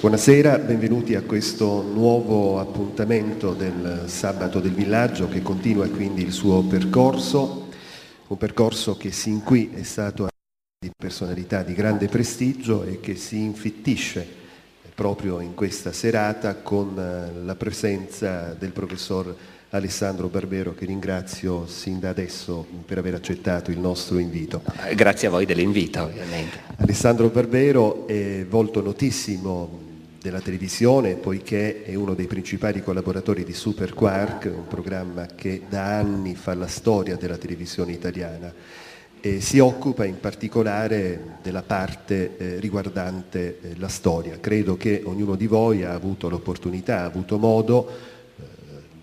Buonasera, benvenuti a questo nuovo appuntamento del Sabato del Villaggio che continua quindi il suo percorso, un percorso che sin qui è stato di personalità di grande prestigio e che si infittisce proprio in questa serata con eh, la presenza del professor Alessandro Barbero che ringrazio sin da adesso per aver accettato il nostro invito. Grazie a voi dell'invito ovviamente. Alessandro Barbero è volto notissimo della televisione poiché è uno dei principali collaboratori di Super Quark, un programma che da anni fa la storia della televisione italiana e si occupa in particolare della parte eh, riguardante eh, la storia. Credo che ognuno di voi ha avuto l'opportunità, ha avuto modo eh,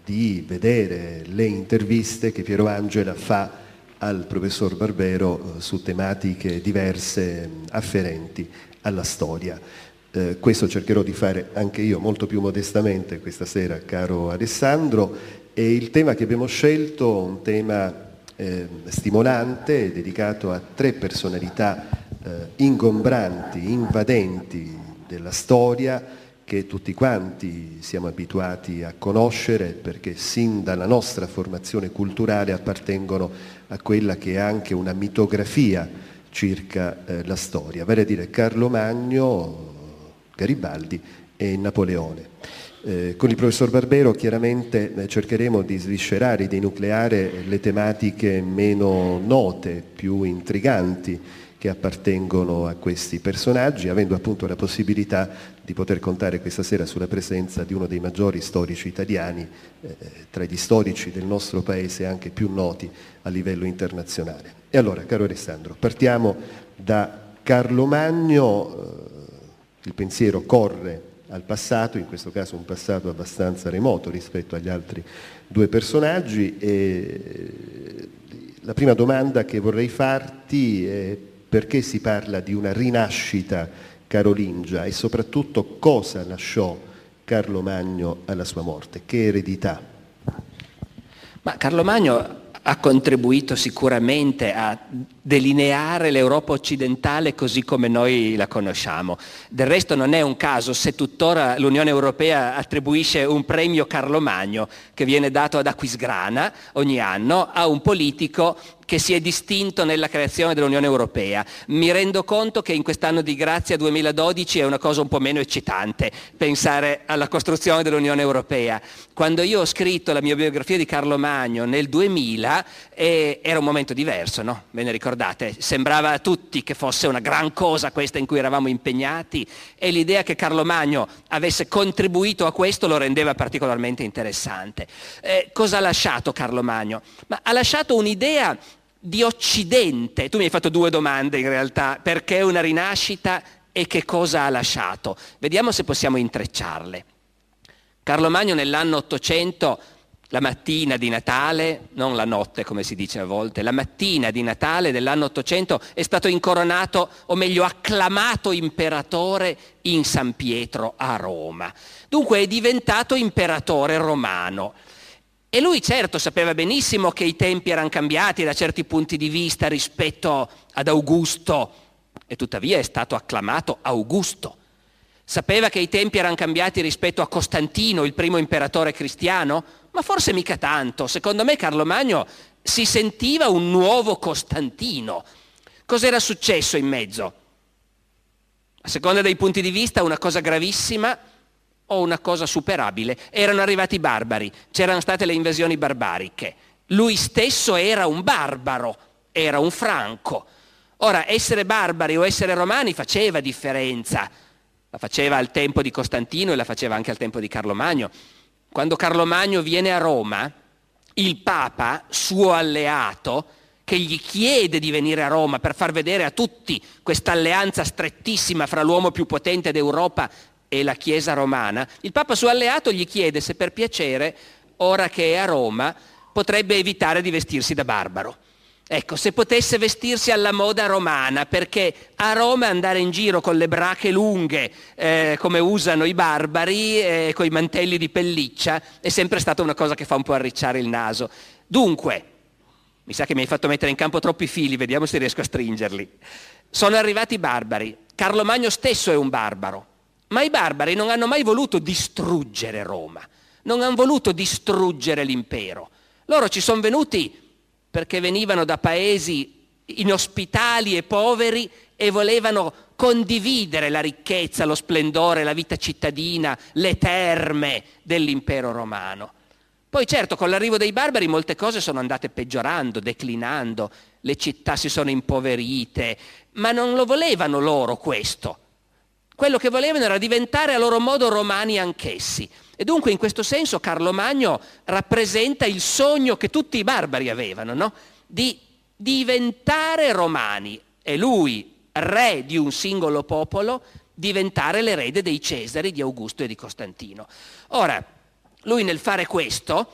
di vedere le interviste che Piero Angela fa al professor Barbero eh, su tematiche diverse afferenti alla storia. Eh, questo cercherò di fare anche io molto più modestamente questa sera, caro Alessandro, e il tema che abbiamo scelto, un tema eh, stimolante, dedicato a tre personalità eh, ingombranti, invadenti della storia, che tutti quanti siamo abituati a conoscere perché sin dalla nostra formazione culturale appartengono a quella che è anche una mitografia circa eh, la storia, vale a dire Carlo Magno, Garibaldi e Napoleone. Eh, con il professor Barbero chiaramente eh, cercheremo di sviscerare, di nucleare le tematiche meno note, più intriganti che appartengono a questi personaggi, avendo appunto la possibilità di poter contare questa sera sulla presenza di uno dei maggiori storici italiani, eh, tra gli storici del nostro paese anche più noti a livello internazionale. E allora, caro Alessandro, partiamo da Carlo Magno, eh, il pensiero corre al passato, in questo caso un passato abbastanza remoto rispetto agli altri due personaggi. E la prima domanda che vorrei farti è perché si parla di una rinascita carolingia e soprattutto cosa lasciò Carlo Magno alla sua morte, che eredità? Ma Carlo Magno ha contribuito sicuramente a delineare l'Europa occidentale così come noi la conosciamo. Del resto non è un caso se tuttora l'Unione Europea attribuisce un premio Carlo Magno che viene dato ad Aquisgrana ogni anno a un politico che si è distinto nella creazione dell'Unione Europea. Mi rendo conto che in quest'anno di grazia 2012 è una cosa un po' meno eccitante pensare alla costruzione dell'Unione Europea. Quando io ho scritto la mia biografia di Carlo Magno nel 2000 eh, era un momento diverso, no? Ve ne ricordate? Sembrava a tutti che fosse una gran cosa questa in cui eravamo impegnati e l'idea che Carlo Magno avesse contribuito a questo lo rendeva particolarmente interessante. Eh, cosa ha lasciato Carlo Magno? Ma ha lasciato un'idea di Occidente. Tu mi hai fatto due domande in realtà, perché una rinascita e che cosa ha lasciato. Vediamo se possiamo intrecciarle. Carlo Magno nell'anno 800, la mattina di Natale, non la notte come si dice a volte, la mattina di Natale dell'anno 800 è stato incoronato, o meglio acclamato imperatore in San Pietro a Roma. Dunque è diventato imperatore romano. E lui certo sapeva benissimo che i tempi erano cambiati da certi punti di vista rispetto ad Augusto, e tuttavia è stato acclamato Augusto. Sapeva che i tempi erano cambiati rispetto a Costantino, il primo imperatore cristiano? Ma forse mica tanto. Secondo me Carlo Magno si sentiva un nuovo Costantino. Cos'era successo in mezzo? A seconda dei punti di vista una cosa gravissima o una cosa superabile. Erano arrivati i barbari, c'erano state le invasioni barbariche. Lui stesso era un barbaro, era un franco. Ora, essere barbari o essere romani faceva differenza. La faceva al tempo di Costantino e la faceva anche al tempo di Carlo Magno. Quando Carlo Magno viene a Roma, il Papa, suo alleato, che gli chiede di venire a Roma per far vedere a tutti questa alleanza strettissima fra l'uomo più potente d'Europa e la Chiesa romana, il Papa suo alleato gli chiede se per piacere, ora che è a Roma, potrebbe evitare di vestirsi da barbaro. Ecco, se potesse vestirsi alla moda romana, perché a Roma andare in giro con le brache lunghe, eh, come usano i barbari, eh, con i mantelli di pelliccia, è sempre stata una cosa che fa un po' arricciare il naso. Dunque, mi sa che mi hai fatto mettere in campo troppi fili, vediamo se riesco a stringerli. Sono arrivati i barbari. Carlo Magno stesso è un barbaro Ma i barbari non hanno mai voluto distruggere Roma, non hanno voluto distruggere l'impero. Loro ci sono venuti perché venivano da paesi inospitali e poveri e volevano condividere la ricchezza, lo splendore, la vita cittadina, le terme dell'impero romano. Poi certo con l'arrivo dei barbari molte cose sono andate peggiorando, declinando, le città si sono impoverite, ma non lo volevano loro questo. Quello che volevano era diventare a loro modo romani anch'essi. E dunque in questo senso Carlo Magno rappresenta il sogno che tutti i barbari avevano, no? di diventare romani. E lui, re di un singolo popolo, diventare l'erede dei Cesari, di Augusto e di Costantino. Ora, lui nel fare questo,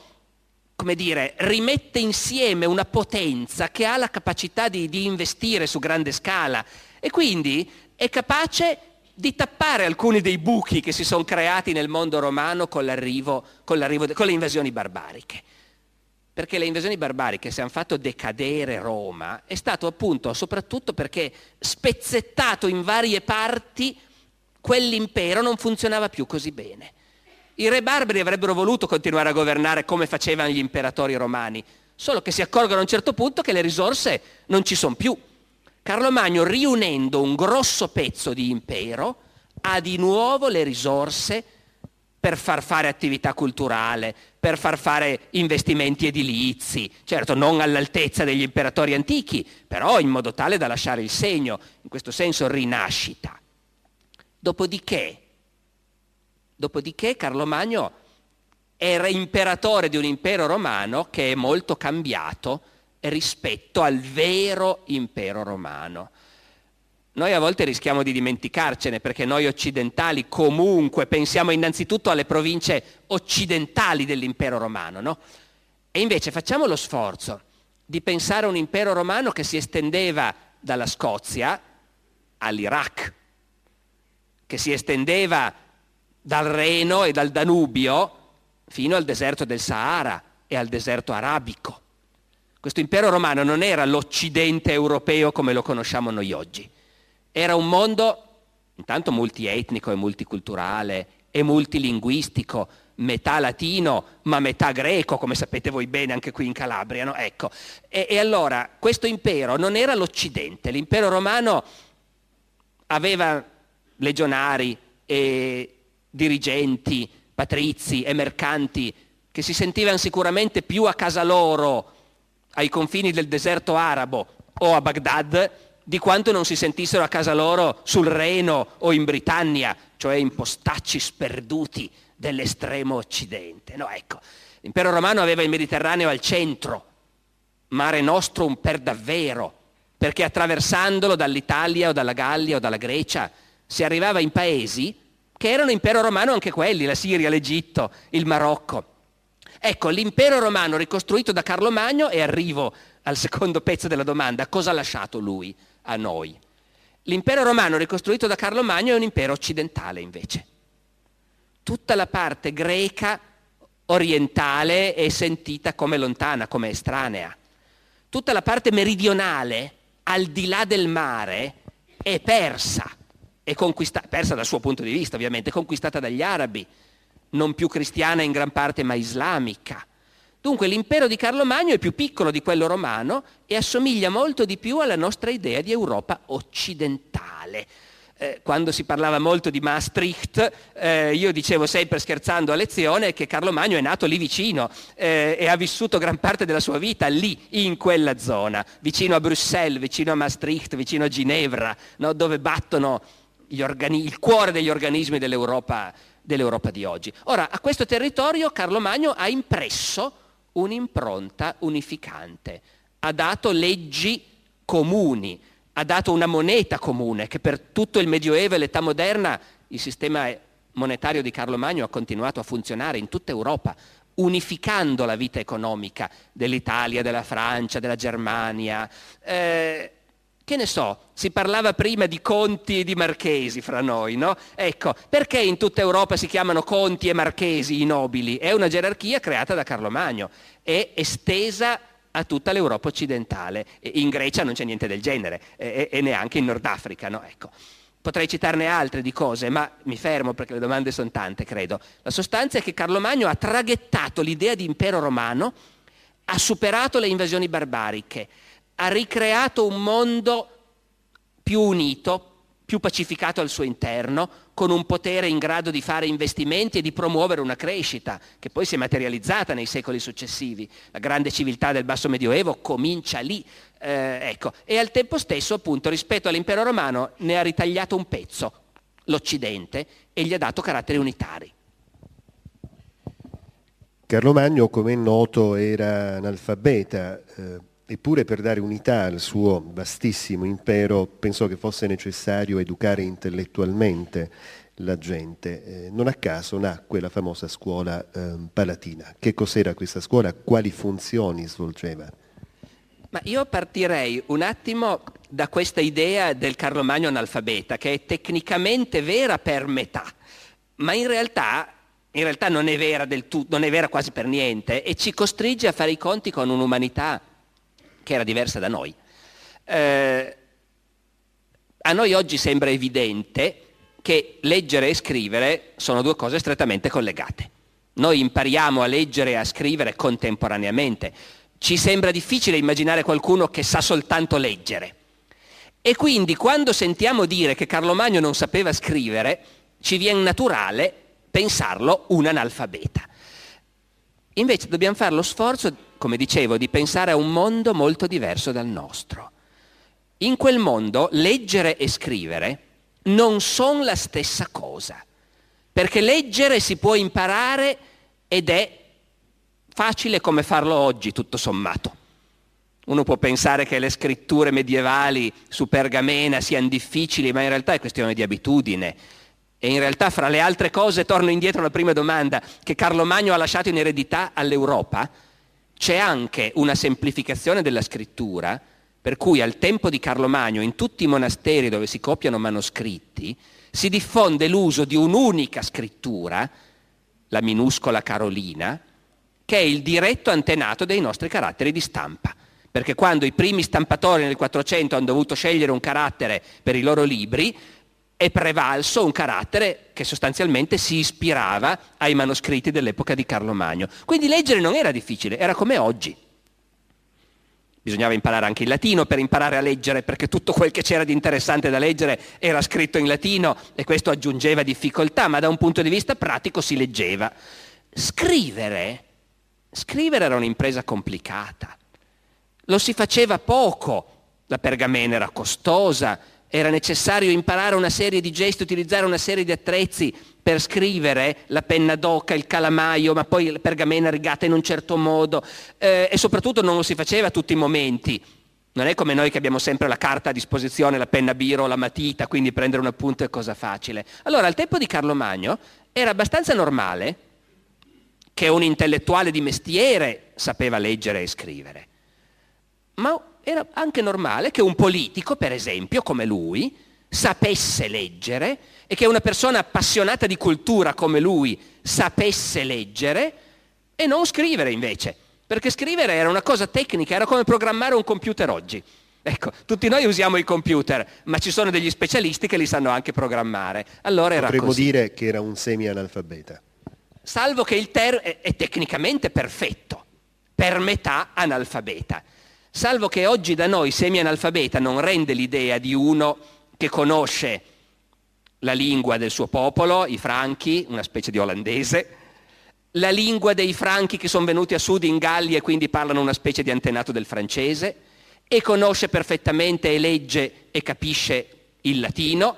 come dire, rimette insieme una potenza che ha la capacità di, di investire su grande scala e quindi è capace di tappare alcuni dei buchi che si sono creati nel mondo romano con, l'arrivo, con, l'arrivo, con le invasioni barbariche. Perché le invasioni barbariche, se hanno fatto decadere Roma, è stato appunto soprattutto perché spezzettato in varie parti quell'impero non funzionava più così bene. I re barbari avrebbero voluto continuare a governare come facevano gli imperatori romani, solo che si accorgono a un certo punto che le risorse non ci sono più. Carlo Magno, riunendo un grosso pezzo di impero, ha di nuovo le risorse per far fare attività culturale, per far fare investimenti edilizi, certo non all'altezza degli imperatori antichi, però in modo tale da lasciare il segno, in questo senso rinascita. Dopodiché, Dopodiché Carlo Magno era imperatore di un impero romano che è molto cambiato rispetto al vero impero romano. Noi a volte rischiamo di dimenticarcene perché noi occidentali comunque pensiamo innanzitutto alle province occidentali dell'impero romano, no? E invece facciamo lo sforzo di pensare a un impero romano che si estendeva dalla Scozia all'Iraq, che si estendeva dal Reno e dal Danubio fino al deserto del Sahara e al deserto arabico. Questo impero romano non era l'Occidente europeo come lo conosciamo noi oggi, era un mondo intanto multietnico e multiculturale e multilinguistico, metà latino ma metà greco, come sapete voi bene anche qui in Calabria. No? Ecco. E, e allora questo impero non era l'Occidente, l'impero romano aveva legionari e dirigenti, patrizi e mercanti che si sentivano sicuramente più a casa loro ai confini del deserto arabo o a Baghdad di quanto non si sentissero a casa loro sul Reno o in Britannia, cioè in postacci sperduti dell'estremo occidente. No, ecco, l'impero romano aveva il Mediterraneo al centro, mare nostrum per davvero, perché attraversandolo dall'Italia o dalla Gallia o dalla Grecia si arrivava in paesi che erano impero romano anche quelli, la Siria, l'Egitto, il Marocco. Ecco, l'impero romano ricostruito da Carlo Magno, e arrivo al secondo pezzo della domanda, cosa ha lasciato lui a noi? L'impero romano ricostruito da Carlo Magno è un impero occidentale invece. Tutta la parte greca orientale è sentita come lontana, come estranea. Tutta la parte meridionale, al di là del mare, è persa e persa dal suo punto di vista ovviamente, conquistata dagli arabi, non più cristiana in gran parte ma islamica. Dunque l'impero di Carlo Magno è più piccolo di quello romano e assomiglia molto di più alla nostra idea di Europa occidentale. Eh, quando si parlava molto di Maastricht, eh, io dicevo sempre scherzando a lezione che Carlo Magno è nato lì vicino eh, e ha vissuto gran parte della sua vita lì, in quella zona, vicino a Bruxelles, vicino a Maastricht, vicino a Ginevra, no? dove battono organi- il cuore degli organismi dell'Europa, dell'Europa di oggi. Ora, a questo territorio Carlo Magno ha impresso un'impronta unificante, ha dato leggi comuni, ha dato una moneta comune che per tutto il Medioevo e l'età moderna il sistema monetario di Carlo Magno ha continuato a funzionare in tutta Europa, unificando la vita economica dell'Italia, della Francia, della Germania. Eh, che ne so, si parlava prima di conti e di marchesi fra noi, no? Ecco, perché in tutta Europa si chiamano conti e marchesi i nobili? È una gerarchia creata da Carlo Magno, è estesa a tutta l'Europa occidentale. In Grecia non c'è niente del genere e, neanche in Nord Africa, no? Ecco. Potrei citarne altre di cose, ma mi fermo perché le domande sono tante, credo. La sostanza è che Carlo Magno ha traghettato l'idea di impero romano, ha superato le invasioni barbariche, ha ricreato un mondo più unito, più pacificato al suo interno, con un potere in grado di fare investimenti e di promuovere una crescita che poi si è materializzata nei secoli successivi. La grande civiltà del basso medioevo comincia lì. Eh, ecco. E al tempo stesso, appunto, rispetto all'impero romano ne ha ritagliato un pezzo, l'Occidente, e gli ha dato caratteri unitari. Carlo Magno, come è noto, era analfabeta. Eh Eppure per dare unità al suo vastissimo impero pensò che fosse necessario educare intellettualmente la gente. Eh, non a caso nacque la famosa scuola eh, palatina. Che cos'era questa scuola? Quali funzioni svolgeva? Ma io partirei un attimo da questa idea del Carlo Magno analfabeta, che è tecnicamente vera per metà, ma in realtà, in realtà non, è vera del tu, non è vera quasi per niente e ci costringe a fare i conti con un'umanità che era diversa da noi. Eh, a noi oggi sembra evidente che leggere e scrivere sono due cose strettamente collegate. Noi impariamo a leggere e a scrivere contemporaneamente. Ci sembra difficile immaginare qualcuno che sa soltanto leggere. E quindi quando sentiamo dire che Carlo Magno non sapeva scrivere, ci viene naturale pensarlo un analfabeta. Invece dobbiamo fare lo sforzo come dicevo, di pensare a un mondo molto diverso dal nostro. In quel mondo leggere e scrivere non sono la stessa cosa, perché leggere si può imparare ed è facile come farlo oggi, tutto sommato. Uno può pensare che le scritture medievali su pergamena siano difficili, ma in realtà è questione di abitudine. E in realtà, fra le altre cose, torno indietro alla prima domanda, che Carlo Magno ha lasciato in eredità all'Europa, c'è anche una semplificazione della scrittura, per cui al tempo di Carlo Magno, in tutti i monasteri dove si copiano manoscritti, si diffonde l'uso di un'unica scrittura, la minuscola Carolina, che è il diretto antenato dei nostri caratteri di stampa. Perché quando i primi stampatori nel 400 hanno dovuto scegliere un carattere per i loro libri, è prevalso un carattere che sostanzialmente si ispirava ai manoscritti dell'epoca di Carlo Magno. Quindi leggere non era difficile, era come oggi. Bisognava imparare anche il latino per imparare a leggere, perché tutto quel che c'era di interessante da leggere era scritto in latino e questo aggiungeva difficoltà, ma da un punto di vista pratico si leggeva. Scrivere, scrivere era un'impresa complicata. Lo si faceva poco, la pergamena era costosa, era necessario imparare una serie di gesti, utilizzare una serie di attrezzi per scrivere, la penna d'oca, il calamaio, ma poi la pergamena rigata in un certo modo eh, e soprattutto non lo si faceva a tutti i momenti. Non è come noi che abbiamo sempre la carta a disposizione, la penna biro, la matita, quindi prendere un appunto è cosa facile. Allora, al tempo di Carlo Magno era abbastanza normale che un intellettuale di mestiere sapeva leggere e scrivere. Ma era anche normale che un politico, per esempio, come lui, sapesse leggere e che una persona appassionata di cultura come lui sapesse leggere e non scrivere invece, perché scrivere era una cosa tecnica, era come programmare un computer oggi. Ecco, tutti noi usiamo i computer, ma ci sono degli specialisti che li sanno anche programmare. Allora era Potremmo così. dire che era un semi-analfabeta. Salvo che il ter è, è tecnicamente perfetto, per metà analfabeta salvo che oggi da noi semi-analfabeta non rende l'idea di uno che conosce la lingua del suo popolo, i franchi, una specie di olandese, la lingua dei franchi che sono venuti a sud in Gallia e quindi parlano una specie di antenato del francese, e conosce perfettamente e legge e capisce il latino,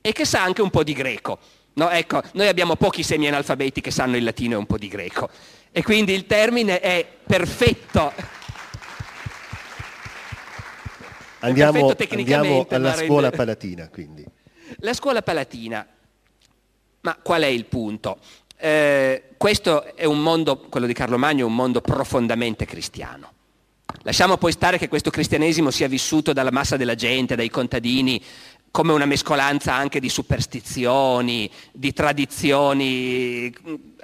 e che sa anche un po' di greco. No, ecco, noi abbiamo pochi semi-analfabeti che sanno il latino e un po' di greco. E quindi il termine è perfetto. Andiamo, andiamo alla scuola palatina, quindi. La scuola palatina, ma qual è il punto? Eh, questo è un mondo, quello di Carlo Magno, un mondo profondamente cristiano. Lasciamo poi stare che questo cristianesimo sia vissuto dalla massa della gente, dai contadini, come una mescolanza anche di superstizioni, di tradizioni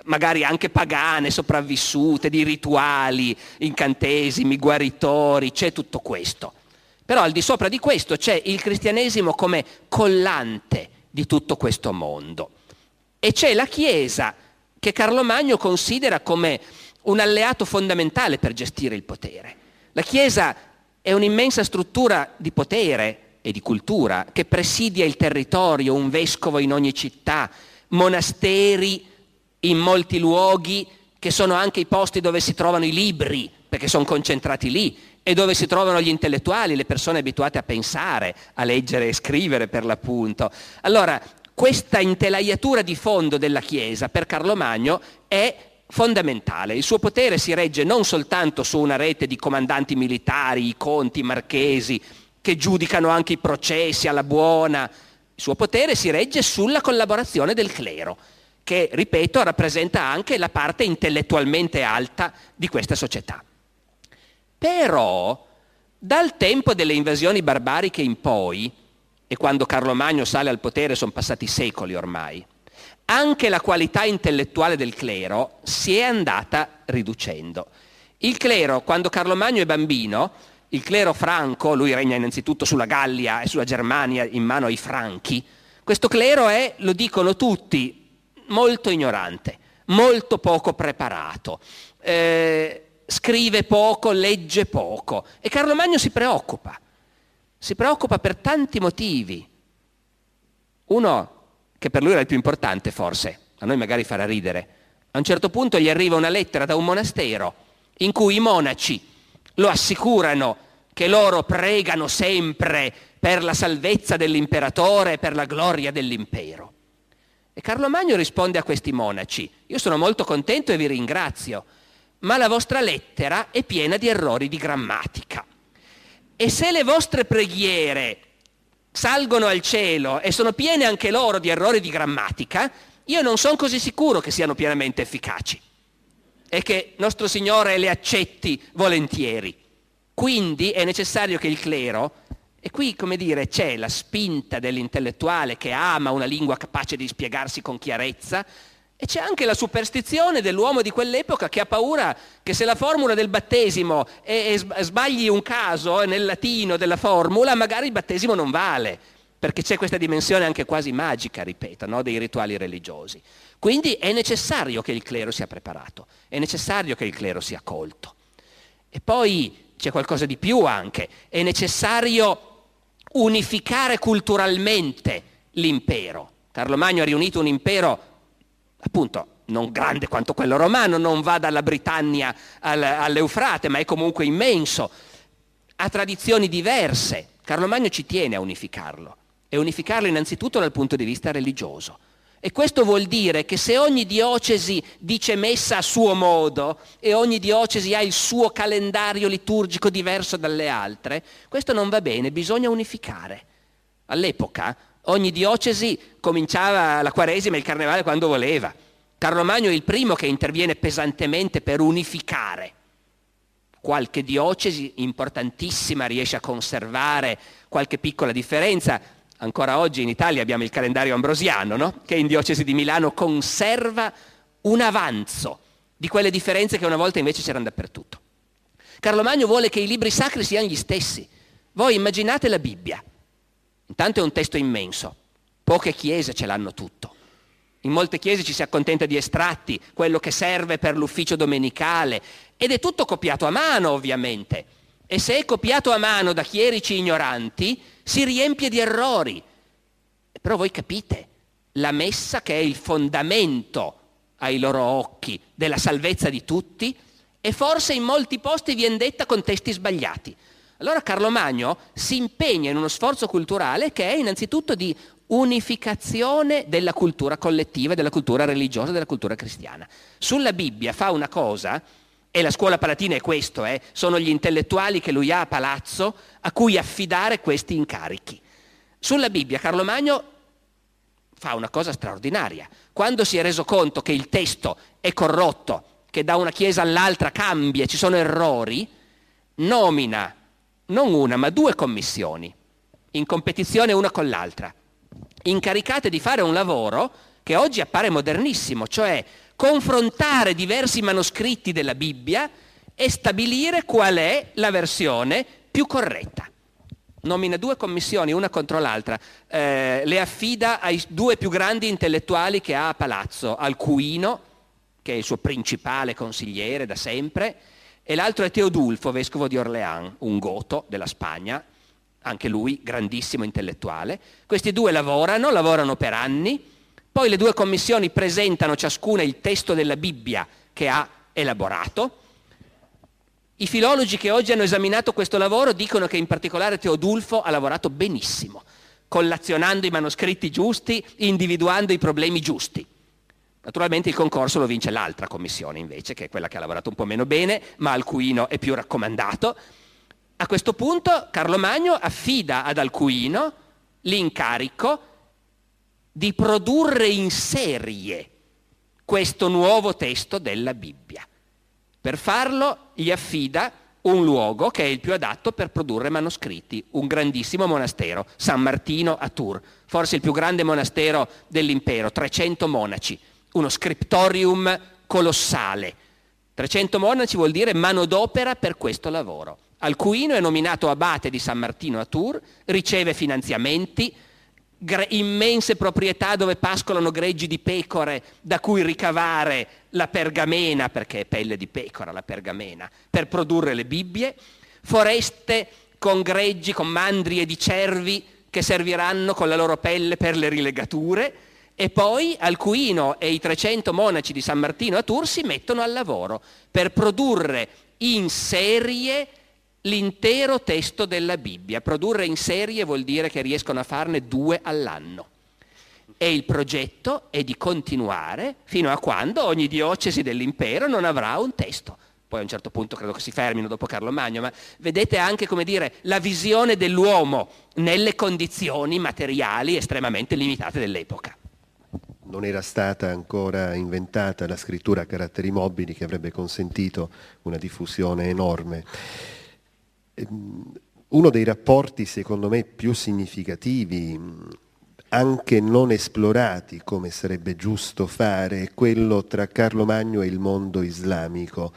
magari anche pagane, sopravvissute, di rituali, incantesimi, guaritori, c'è tutto questo. Però al di sopra di questo c'è il cristianesimo come collante di tutto questo mondo. E c'è la Chiesa che Carlo Magno considera come un alleato fondamentale per gestire il potere. La Chiesa è un'immensa struttura di potere e di cultura che presidia il territorio, un vescovo in ogni città, monasteri in molti luoghi che sono anche i posti dove si trovano i libri, perché sono concentrati lì, e dove si trovano gli intellettuali, le persone abituate a pensare, a leggere e scrivere per l'appunto. Allora, questa intelaiatura di fondo della Chiesa per Carlo Magno è fondamentale. Il suo potere si regge non soltanto su una rete di comandanti militari, i conti, i marchesi, che giudicano anche i processi alla buona. Il suo potere si regge sulla collaborazione del clero, che, ripeto, rappresenta anche la parte intellettualmente alta di questa società. Però, dal tempo delle invasioni barbariche in poi, e quando Carlo Magno sale al potere sono passati secoli ormai, anche la qualità intellettuale del clero si è andata riducendo. Il clero, quando Carlo Magno è bambino, il clero franco, lui regna innanzitutto sulla Gallia e sulla Germania in mano ai franchi, questo clero è, lo dicono tutti, molto ignorante, molto poco preparato, eh, scrive poco, legge poco e Carlo Magno si preoccupa, si preoccupa per tanti motivi. Uno che per lui era il più importante forse, a noi magari farà ridere. A un certo punto gli arriva una lettera da un monastero in cui i monaci lo assicurano che loro pregano sempre per la salvezza dell'imperatore e per la gloria dell'impero. E Carlo Magno risponde a questi monaci, io sono molto contento e vi ringrazio, ma la vostra lettera è piena di errori di grammatica. E se le vostre preghiere salgono al cielo e sono piene anche loro di errori di grammatica, io non sono così sicuro che siano pienamente efficaci e che nostro Signore le accetti volentieri. Quindi è necessario che il clero, e qui come dire c'è la spinta dell'intellettuale che ama una lingua capace di spiegarsi con chiarezza, e c'è anche la superstizione dell'uomo di quell'epoca che ha paura che se la formula del battesimo è, è, sbagli un caso nel latino della formula, magari il battesimo non vale, perché c'è questa dimensione anche quasi magica, ripeto, no? dei rituali religiosi. Quindi è necessario che il clero sia preparato, è necessario che il clero sia colto. E poi c'è qualcosa di più anche, è necessario unificare culturalmente l'impero. Carlo Magno ha riunito un impero appunto non grande quanto quello romano, non va dalla Britannia all'Eufrate, ma è comunque immenso, ha tradizioni diverse. Carlo Magno ci tiene a unificarlo e unificarlo innanzitutto dal punto di vista religioso. E questo vuol dire che se ogni diocesi dice messa a suo modo e ogni diocesi ha il suo calendario liturgico diverso dalle altre, questo non va bene, bisogna unificare. All'epoca Ogni diocesi cominciava la Quaresima e il Carnevale quando voleva. Carlo Magno è il primo che interviene pesantemente per unificare. Qualche diocesi importantissima riesce a conservare qualche piccola differenza. Ancora oggi in Italia abbiamo il calendario ambrosiano, no? che in diocesi di Milano conserva un avanzo di quelle differenze che una volta invece c'erano dappertutto. Carlo Magno vuole che i libri sacri siano gli stessi. Voi immaginate la Bibbia, Intanto è un testo immenso, poche chiese ce l'hanno tutto. In molte chiese ci si accontenta di estratti, quello che serve per l'ufficio domenicale, ed è tutto copiato a mano ovviamente. E se è copiato a mano da chierici ignoranti, si riempie di errori. Però voi capite, la messa che è il fondamento ai loro occhi della salvezza di tutti, e forse in molti posti viene detta con testi sbagliati. Allora Carlo Magno si impegna in uno sforzo culturale che è innanzitutto di unificazione della cultura collettiva, della cultura religiosa, della cultura cristiana. Sulla Bibbia fa una cosa, e la scuola palatina è questo, eh, sono gli intellettuali che lui ha a palazzo a cui affidare questi incarichi. Sulla Bibbia Carlo Magno fa una cosa straordinaria. Quando si è reso conto che il testo è corrotto, che da una chiesa all'altra cambia, ci sono errori, nomina non una, ma due commissioni, in competizione una con l'altra, incaricate di fare un lavoro che oggi appare modernissimo, cioè confrontare diversi manoscritti della Bibbia e stabilire qual è la versione più corretta. nomina due commissioni, una contro l'altra, eh, le affida ai due più grandi intellettuali che ha a palazzo, Alcuino, che è il suo principale consigliere da sempre, e l'altro è Teodulfo, vescovo di Orléans, un goto della Spagna, anche lui grandissimo intellettuale. Questi due lavorano, lavorano per anni, poi le due commissioni presentano ciascuna il testo della Bibbia che ha elaborato. I filologi che oggi hanno esaminato questo lavoro dicono che in particolare Teodulfo ha lavorato benissimo, collazionando i manoscritti giusti, individuando i problemi giusti. Naturalmente il concorso lo vince l'altra commissione invece, che è quella che ha lavorato un po' meno bene, ma Alcuino è più raccomandato. A questo punto Carlo Magno affida ad Alcuino l'incarico di produrre in serie questo nuovo testo della Bibbia. Per farlo gli affida un luogo che è il più adatto per produrre manoscritti, un grandissimo monastero, San Martino a Tours, forse il più grande monastero dell'impero, 300 monaci, uno scriptorium colossale. 300 monaci vuol dire manodopera per questo lavoro. Alcuino è nominato abate di San Martino a Tours, riceve finanziamenti, gre- immense proprietà dove pascolano greggi di pecore da cui ricavare la pergamena, perché è pelle di pecora la pergamena, per produrre le Bibbie, foreste con greggi, con mandrie di cervi che serviranno con la loro pelle per le rilegature, e poi Alcuino e i 300 monaci di San Martino a Tours si mettono al lavoro per produrre in serie l'intero testo della Bibbia. Produrre in serie vuol dire che riescono a farne due all'anno. E il progetto è di continuare fino a quando ogni diocesi dell'impero non avrà un testo. Poi a un certo punto credo che si fermino dopo Carlo Magno, ma vedete anche come dire la visione dell'uomo nelle condizioni materiali estremamente limitate dell'epoca non era stata ancora inventata la scrittura a caratteri mobili che avrebbe consentito una diffusione enorme. Ehm, uno dei rapporti, secondo me, più significativi, anche non esplorati come sarebbe giusto fare, è quello tra Carlo Magno e il mondo islamico.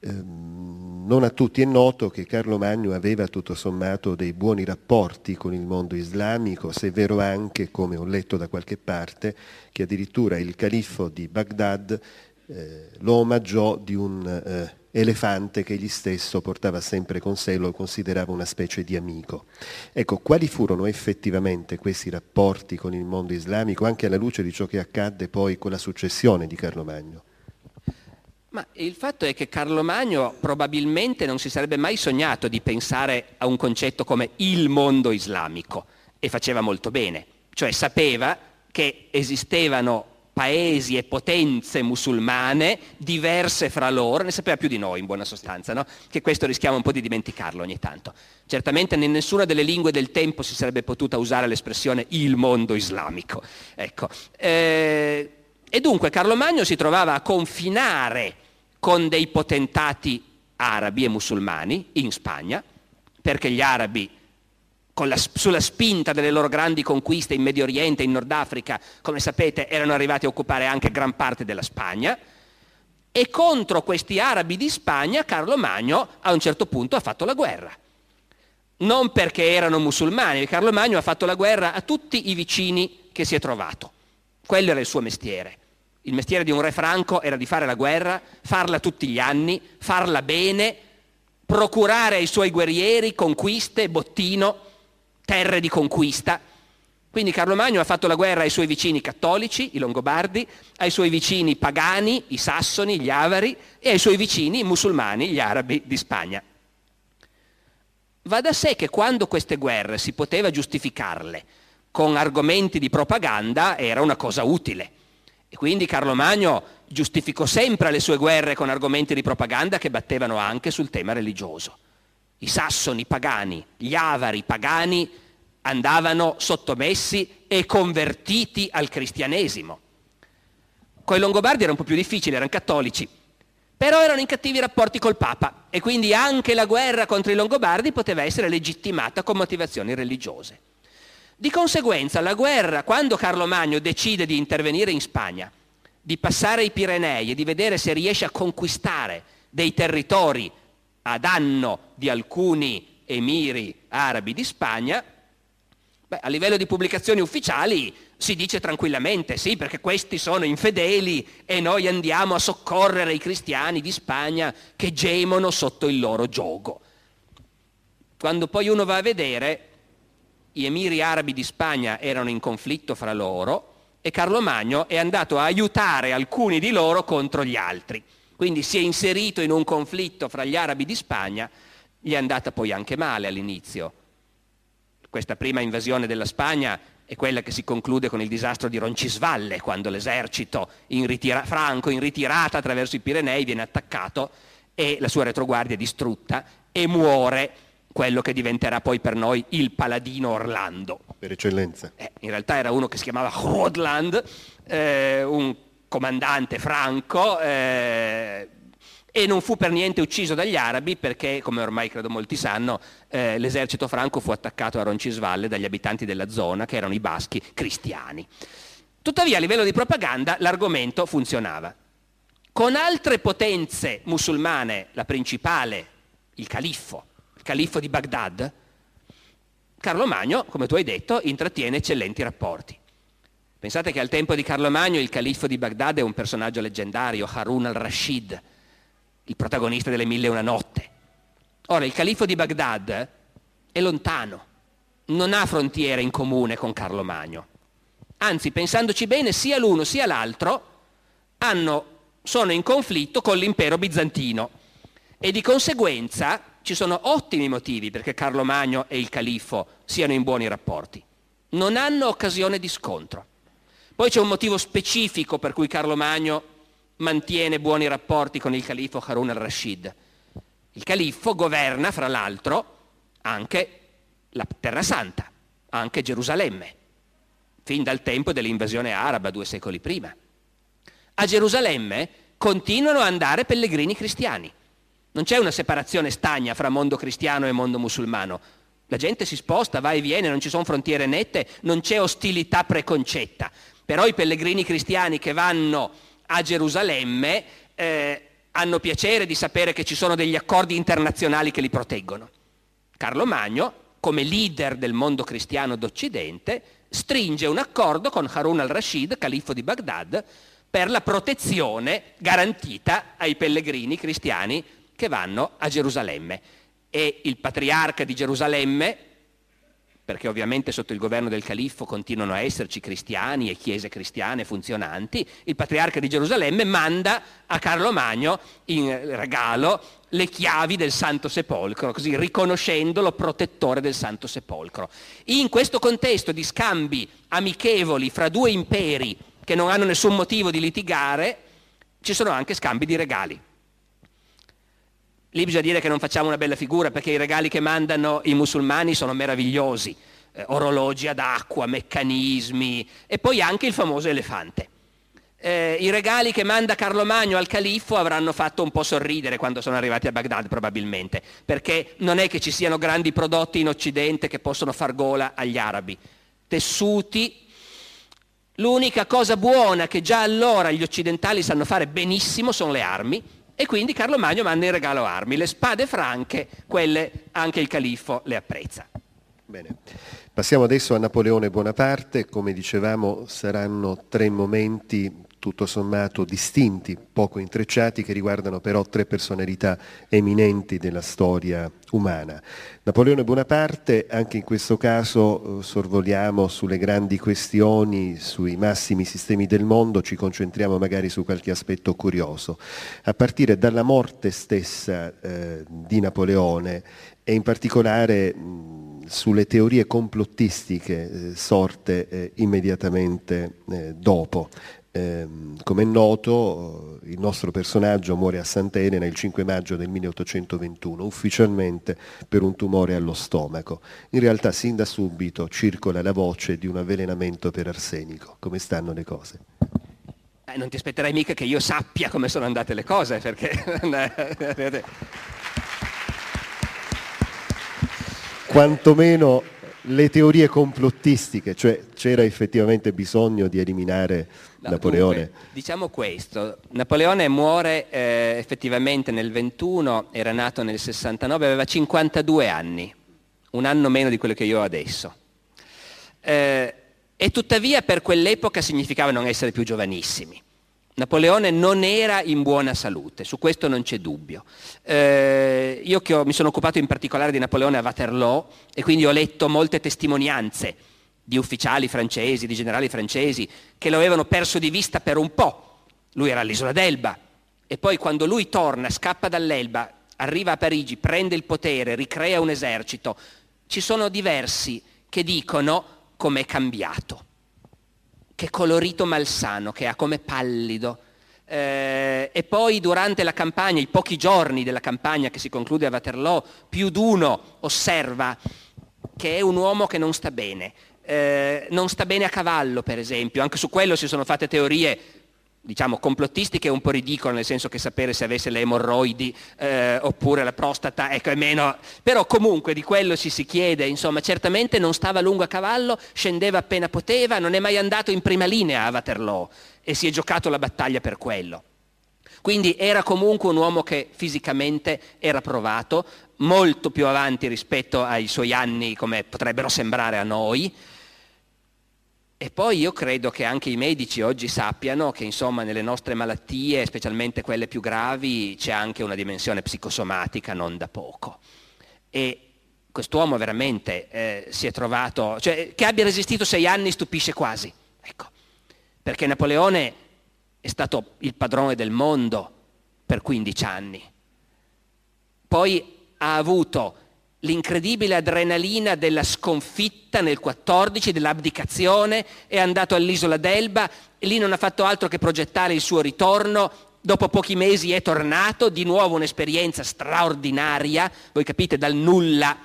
Ehm, non a tutti è noto che Carlo Magno aveva tutto sommato dei buoni rapporti con il mondo islamico, se è vero anche, come ho letto da qualche parte, che addirittura il califfo di Baghdad eh, lo omaggiò di un eh, elefante che egli stesso portava sempre con sé, lo considerava una specie di amico. Ecco, quali furono effettivamente questi rapporti con il mondo islamico, anche alla luce di ciò che accadde poi con la successione di Carlo Magno? Ma il fatto è che Carlo Magno probabilmente non si sarebbe mai sognato di pensare a un concetto come il mondo islamico e faceva molto bene, cioè sapeva che esistevano paesi e potenze musulmane diverse fra loro, ne sapeva più di noi in buona sostanza, no? che questo rischiamo un po' di dimenticarlo ogni tanto. Certamente in nessuna delle lingue del tempo si sarebbe potuta usare l'espressione il mondo islamico. Ecco. Eh, e dunque Carlo Magno si trovava a confinare con dei potentati arabi e musulmani in Spagna, perché gli arabi la, sulla spinta delle loro grandi conquiste in Medio Oriente, in Nord Africa, come sapete, erano arrivati a occupare anche gran parte della Spagna. E contro questi arabi di Spagna Carlo Magno a un certo punto ha fatto la guerra. Non perché erano musulmani, Carlo Magno ha fatto la guerra a tutti i vicini che si è trovato. Quello era il suo mestiere. Il mestiere di un re franco era di fare la guerra, farla tutti gli anni, farla bene, procurare ai suoi guerrieri conquiste, bottino, terre di conquista. Quindi Carlo Magno ha fatto la guerra ai suoi vicini cattolici, i Longobardi, ai suoi vicini pagani, i Sassoni, gli Avari, e ai suoi vicini musulmani, gli arabi di Spagna. Va da sé che quando queste guerre si poteva giustificarle con argomenti di propaganda era una cosa utile. E quindi Carlo Magno giustificò sempre le sue guerre con argomenti di propaganda che battevano anche sul tema religioso. I sassoni pagani, gli avari pagani andavano sottomessi e convertiti al cristianesimo. Con i Longobardi era un po' più difficile, erano cattolici, però erano in cattivi rapporti col Papa e quindi anche la guerra contro i Longobardi poteva essere legittimata con motivazioni religiose. Di conseguenza la guerra, quando Carlo Magno decide di intervenire in Spagna, di passare i Pirenei e di vedere se riesce a conquistare dei territori a danno di alcuni emiri arabi di Spagna, beh, a livello di pubblicazioni ufficiali si dice tranquillamente sì perché questi sono infedeli e noi andiamo a soccorrere i cristiani di Spagna che gemono sotto il loro gioco. Quando poi uno va a vedere, gli emiri arabi di Spagna erano in conflitto fra loro e Carlo Magno è andato a aiutare alcuni di loro contro gli altri. Quindi si è inserito in un conflitto fra gli arabi di Spagna, gli è andata poi anche male all'inizio. Questa prima invasione della Spagna è quella che si conclude con il disastro di Roncisvalle, quando l'esercito in ritira- franco in ritirata attraverso i Pirenei viene attaccato e la sua retroguardia è distrutta e muore quello che diventerà poi per noi il paladino Orlando. Per eccellenza. Eh, in realtà era uno che si chiamava Rodland, eh, un comandante franco, eh, e non fu per niente ucciso dagli arabi perché, come ormai credo molti sanno, eh, l'esercito franco fu attaccato a Roncisvalle dagli abitanti della zona, che erano i baschi cristiani. Tuttavia a livello di propaganda l'argomento funzionava. Con altre potenze musulmane, la principale, il califfo, califfo di Baghdad, Carlo Magno, come tu hai detto, intrattiene eccellenti rapporti. Pensate che al tempo di Carlo Magno il califfo di Baghdad è un personaggio leggendario, Harun al-Rashid, il protagonista delle Mille e una notte. Ora, il califfo di Baghdad è lontano, non ha frontiere in comune con Carlo Magno. Anzi, pensandoci bene, sia l'uno sia l'altro hanno, sono in conflitto con l'impero bizantino e di conseguenza ci sono ottimi motivi perché Carlo Magno e il califfo siano in buoni rapporti. Non hanno occasione di scontro. Poi c'è un motivo specifico per cui Carlo Magno mantiene buoni rapporti con il califfo Harun al-Rashid. Il califfo governa, fra l'altro, anche la Terra Santa, anche Gerusalemme, fin dal tempo dell'invasione araba due secoli prima. A Gerusalemme continuano ad andare pellegrini cristiani. Non c'è una separazione stagna fra mondo cristiano e mondo musulmano. La gente si sposta, va e viene, non ci sono frontiere nette, non c'è ostilità preconcetta. Però i pellegrini cristiani che vanno a Gerusalemme eh, hanno piacere di sapere che ci sono degli accordi internazionali che li proteggono. Carlo Magno, come leader del mondo cristiano d'Occidente, stringe un accordo con Harun al-Rashid, califfo di Baghdad, per la protezione garantita ai pellegrini cristiani che vanno a Gerusalemme. E il patriarca di Gerusalemme, perché ovviamente sotto il governo del califfo continuano a esserci cristiani e chiese cristiane funzionanti, il patriarca di Gerusalemme manda a Carlo Magno in regalo le chiavi del Santo Sepolcro, così riconoscendolo protettore del Santo Sepolcro. In questo contesto di scambi amichevoli fra due imperi che non hanno nessun motivo di litigare, ci sono anche scambi di regali. Lì bisogna dire che non facciamo una bella figura perché i regali che mandano i musulmani sono meravigliosi, eh, orologi ad acqua, meccanismi e poi anche il famoso elefante. Eh, I regali che manda Carlo Magno al califfo avranno fatto un po' sorridere quando sono arrivati a Baghdad probabilmente, perché non è che ci siano grandi prodotti in Occidente che possono far gola agli arabi. Tessuti, l'unica cosa buona che già allora gli occidentali sanno fare benissimo sono le armi, e quindi Carlo Magno manda in regalo armi, le spade franche, quelle anche il califfo le apprezza. Bene. Passiamo adesso a Napoleone Bonaparte, come dicevamo saranno tre momenti tutto sommato distinti, poco intrecciati, che riguardano però tre personalità eminenti della storia umana. Napoleone Bonaparte, anche in questo caso eh, sorvoliamo sulle grandi questioni, sui massimi sistemi del mondo, ci concentriamo magari su qualche aspetto curioso, a partire dalla morte stessa eh, di Napoleone e in particolare sulle teorie complottistiche eh, sorte eh, immediatamente eh, dopo. Eh, come è noto, il nostro personaggio muore a Sant'Elena il 5 maggio del 1821, ufficialmente per un tumore allo stomaco. In realtà, sin da subito circola la voce di un avvelenamento per arsenico. Come stanno le cose? Eh, non ti aspetterai mica che io sappia come sono andate le cose, perché... Quantomeno le teorie complottistiche, cioè c'era effettivamente bisogno di eliminare no, Napoleone? Dunque, diciamo questo, Napoleone muore eh, effettivamente nel 21, era nato nel 69, aveva 52 anni, un anno meno di quello che io ho adesso. Eh, e tuttavia per quell'epoca significava non essere più giovanissimi. Napoleone non era in buona salute, su questo non c'è dubbio. Eh, io che ho, mi sono occupato in particolare di Napoleone a Waterloo e quindi ho letto molte testimonianze di ufficiali francesi, di generali francesi, che lo avevano perso di vista per un po'. Lui era all'isola d'Elba e poi quando lui torna, scappa dall'Elba, arriva a Parigi, prende il potere, ricrea un esercito, ci sono diversi che dicono com'è cambiato che colorito malsano che ha, come pallido. Eh, e poi durante la campagna, i pochi giorni della campagna che si conclude a Waterloo, più d'uno osserva che è un uomo che non sta bene. Eh, non sta bene a cavallo, per esempio. Anche su quello si sono fatte teorie diciamo complottistiche un po' ridicolo, nel senso che sapere se avesse le emorroidi eh, oppure la prostata, ecco, è meno... Però comunque di quello ci si chiede, insomma, certamente non stava lungo a cavallo, scendeva appena poteva, non è mai andato in prima linea a Waterloo e si è giocato la battaglia per quello. Quindi era comunque un uomo che fisicamente era provato, molto più avanti rispetto ai suoi anni come potrebbero sembrare a noi, e poi io credo che anche i medici oggi sappiano che insomma nelle nostre malattie, specialmente quelle più gravi, c'è anche una dimensione psicosomatica non da poco. E quest'uomo veramente eh, si è trovato, cioè che abbia resistito sei anni stupisce quasi, ecco, perché Napoleone è stato il padrone del mondo per 15 anni. Poi ha avuto l'incredibile adrenalina della sconfitta nel 14, dell'abdicazione, è andato all'isola d'Elba e lì non ha fatto altro che progettare il suo ritorno. Dopo pochi mesi è tornato, di nuovo un'esperienza straordinaria, voi capite dal nulla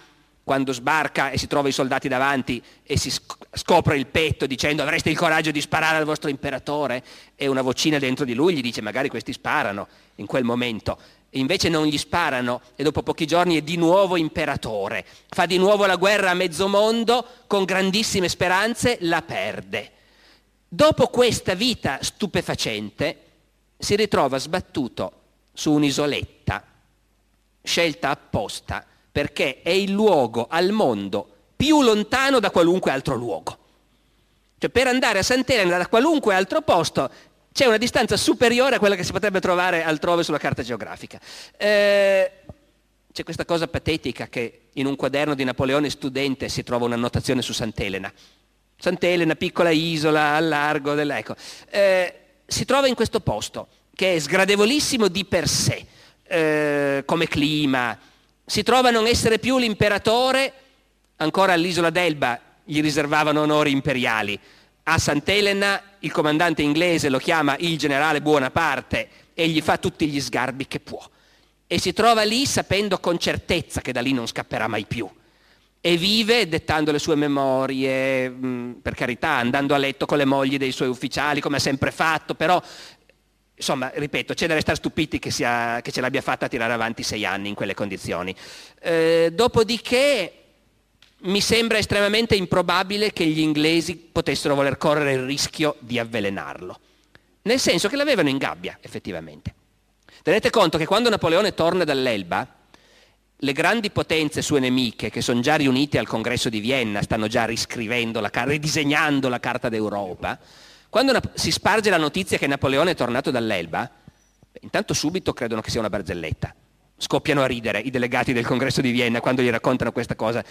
quando sbarca e si trova i soldati davanti e si scopre il petto dicendo avreste il coraggio di sparare al vostro imperatore? E una vocina dentro di lui gli dice magari questi sparano in quel momento e invece non gli sparano e dopo pochi giorni è di nuovo imperatore, fa di nuovo la guerra a mezzo mondo con grandissime speranze, la perde. Dopo questa vita stupefacente si ritrova sbattuto su un'isoletta scelta apposta perché è il luogo al mondo più lontano da qualunque altro luogo. Cioè per andare a Sant'Elena da qualunque altro posto c'è una distanza superiore a quella che si potrebbe trovare altrove sulla carta geografica. Eh, c'è questa cosa patetica che in un quaderno di Napoleone studente si trova un'annotazione su Sant'Elena. Sant'Elena, piccola isola al largo dell'Eco. Eh, si trova in questo posto che è sgradevolissimo di per sé, eh, come clima. Si trova a non essere più l'imperatore, ancora all'isola d'Elba gli riservavano onori imperiali a Sant'Elena il comandante inglese lo chiama il generale Buonaparte e gli fa tutti gli sgarbi che può. E si trova lì sapendo con certezza che da lì non scapperà mai più. E vive dettando le sue memorie, mm, per carità, andando a letto con le mogli dei suoi ufficiali, come ha sempre fatto, però insomma, ripeto, c'è da restare stupiti che, sia, che, ce l'abbia fatta tirare avanti sei anni in quelle condizioni. Eh, dopodiché mi sembra estremamente improbabile che gli inglesi potessero voler correre il rischio di avvelenarlo, nel senso che l'avevano in gabbia, effettivamente. Tenete conto che quando Napoleone torna dall'Elba, le grandi potenze sue nemiche, che sono già riunite al congresso di Vienna, stanno già riscrivendo, la, ridisegnando la carta d'Europa, quando si sparge la notizia che Napoleone è tornato dall'Elba, intanto subito credono che sia una barzelletta. Scoppiano a ridere i delegati del congresso di Vienna quando gli raccontano questa cosa.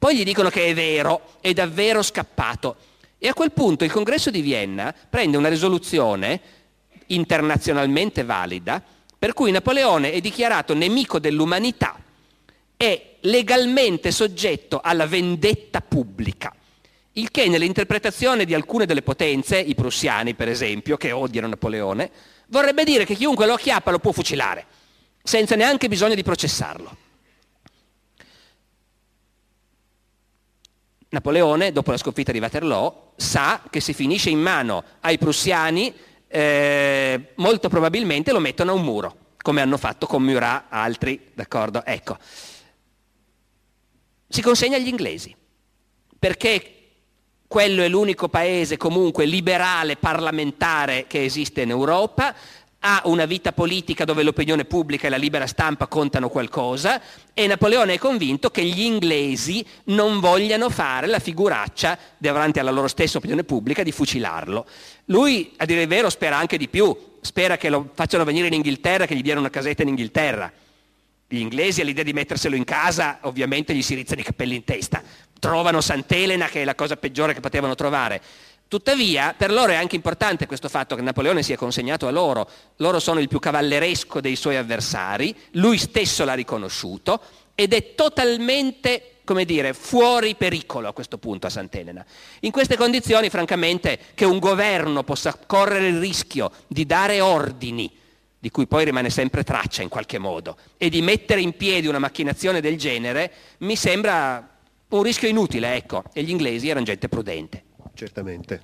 Poi gli dicono che è vero, è davvero scappato. E a quel punto il congresso di Vienna prende una risoluzione internazionalmente valida per cui Napoleone è dichiarato nemico dell'umanità e legalmente soggetto alla vendetta pubblica. Il che nell'interpretazione di alcune delle potenze, i prussiani per esempio, che odiano Napoleone, vorrebbe dire che chiunque lo acchiappa lo può fucilare, senza neanche bisogno di processarlo. Napoleone, dopo la sconfitta di Waterloo, sa che se finisce in mano ai prussiani, eh, molto probabilmente lo mettono a un muro, come hanno fatto con Murat altri, d'accordo? Ecco. Si consegna agli inglesi. perché quello è l'unico paese comunque liberale parlamentare che esiste in Europa, ha una vita politica dove l'opinione pubblica e la libera stampa contano qualcosa e Napoleone è convinto che gli inglesi non vogliano fare la figuraccia davanti alla loro stessa opinione pubblica di fucilarlo. Lui, a dire il vero, spera anche di più, spera che lo facciano venire in Inghilterra, che gli diano una casetta in Inghilterra. Gli inglesi all'idea di metterselo in casa ovviamente gli si rizzano i capelli in testa, trovano Sant'Elena che è la cosa peggiore che potevano trovare. Tuttavia, per loro è anche importante questo fatto che Napoleone sia consegnato a loro. Loro sono il più cavalleresco dei suoi avversari, lui stesso l'ha riconosciuto ed è totalmente, come dire, fuori pericolo a questo punto a Sant'Elena. In queste condizioni, francamente, che un governo possa correre il rischio di dare ordini di cui poi rimane sempre traccia in qualche modo, e di mettere in piedi una macchinazione del genere, mi sembra un rischio inutile, ecco, e gli inglesi erano gente prudente. Certamente.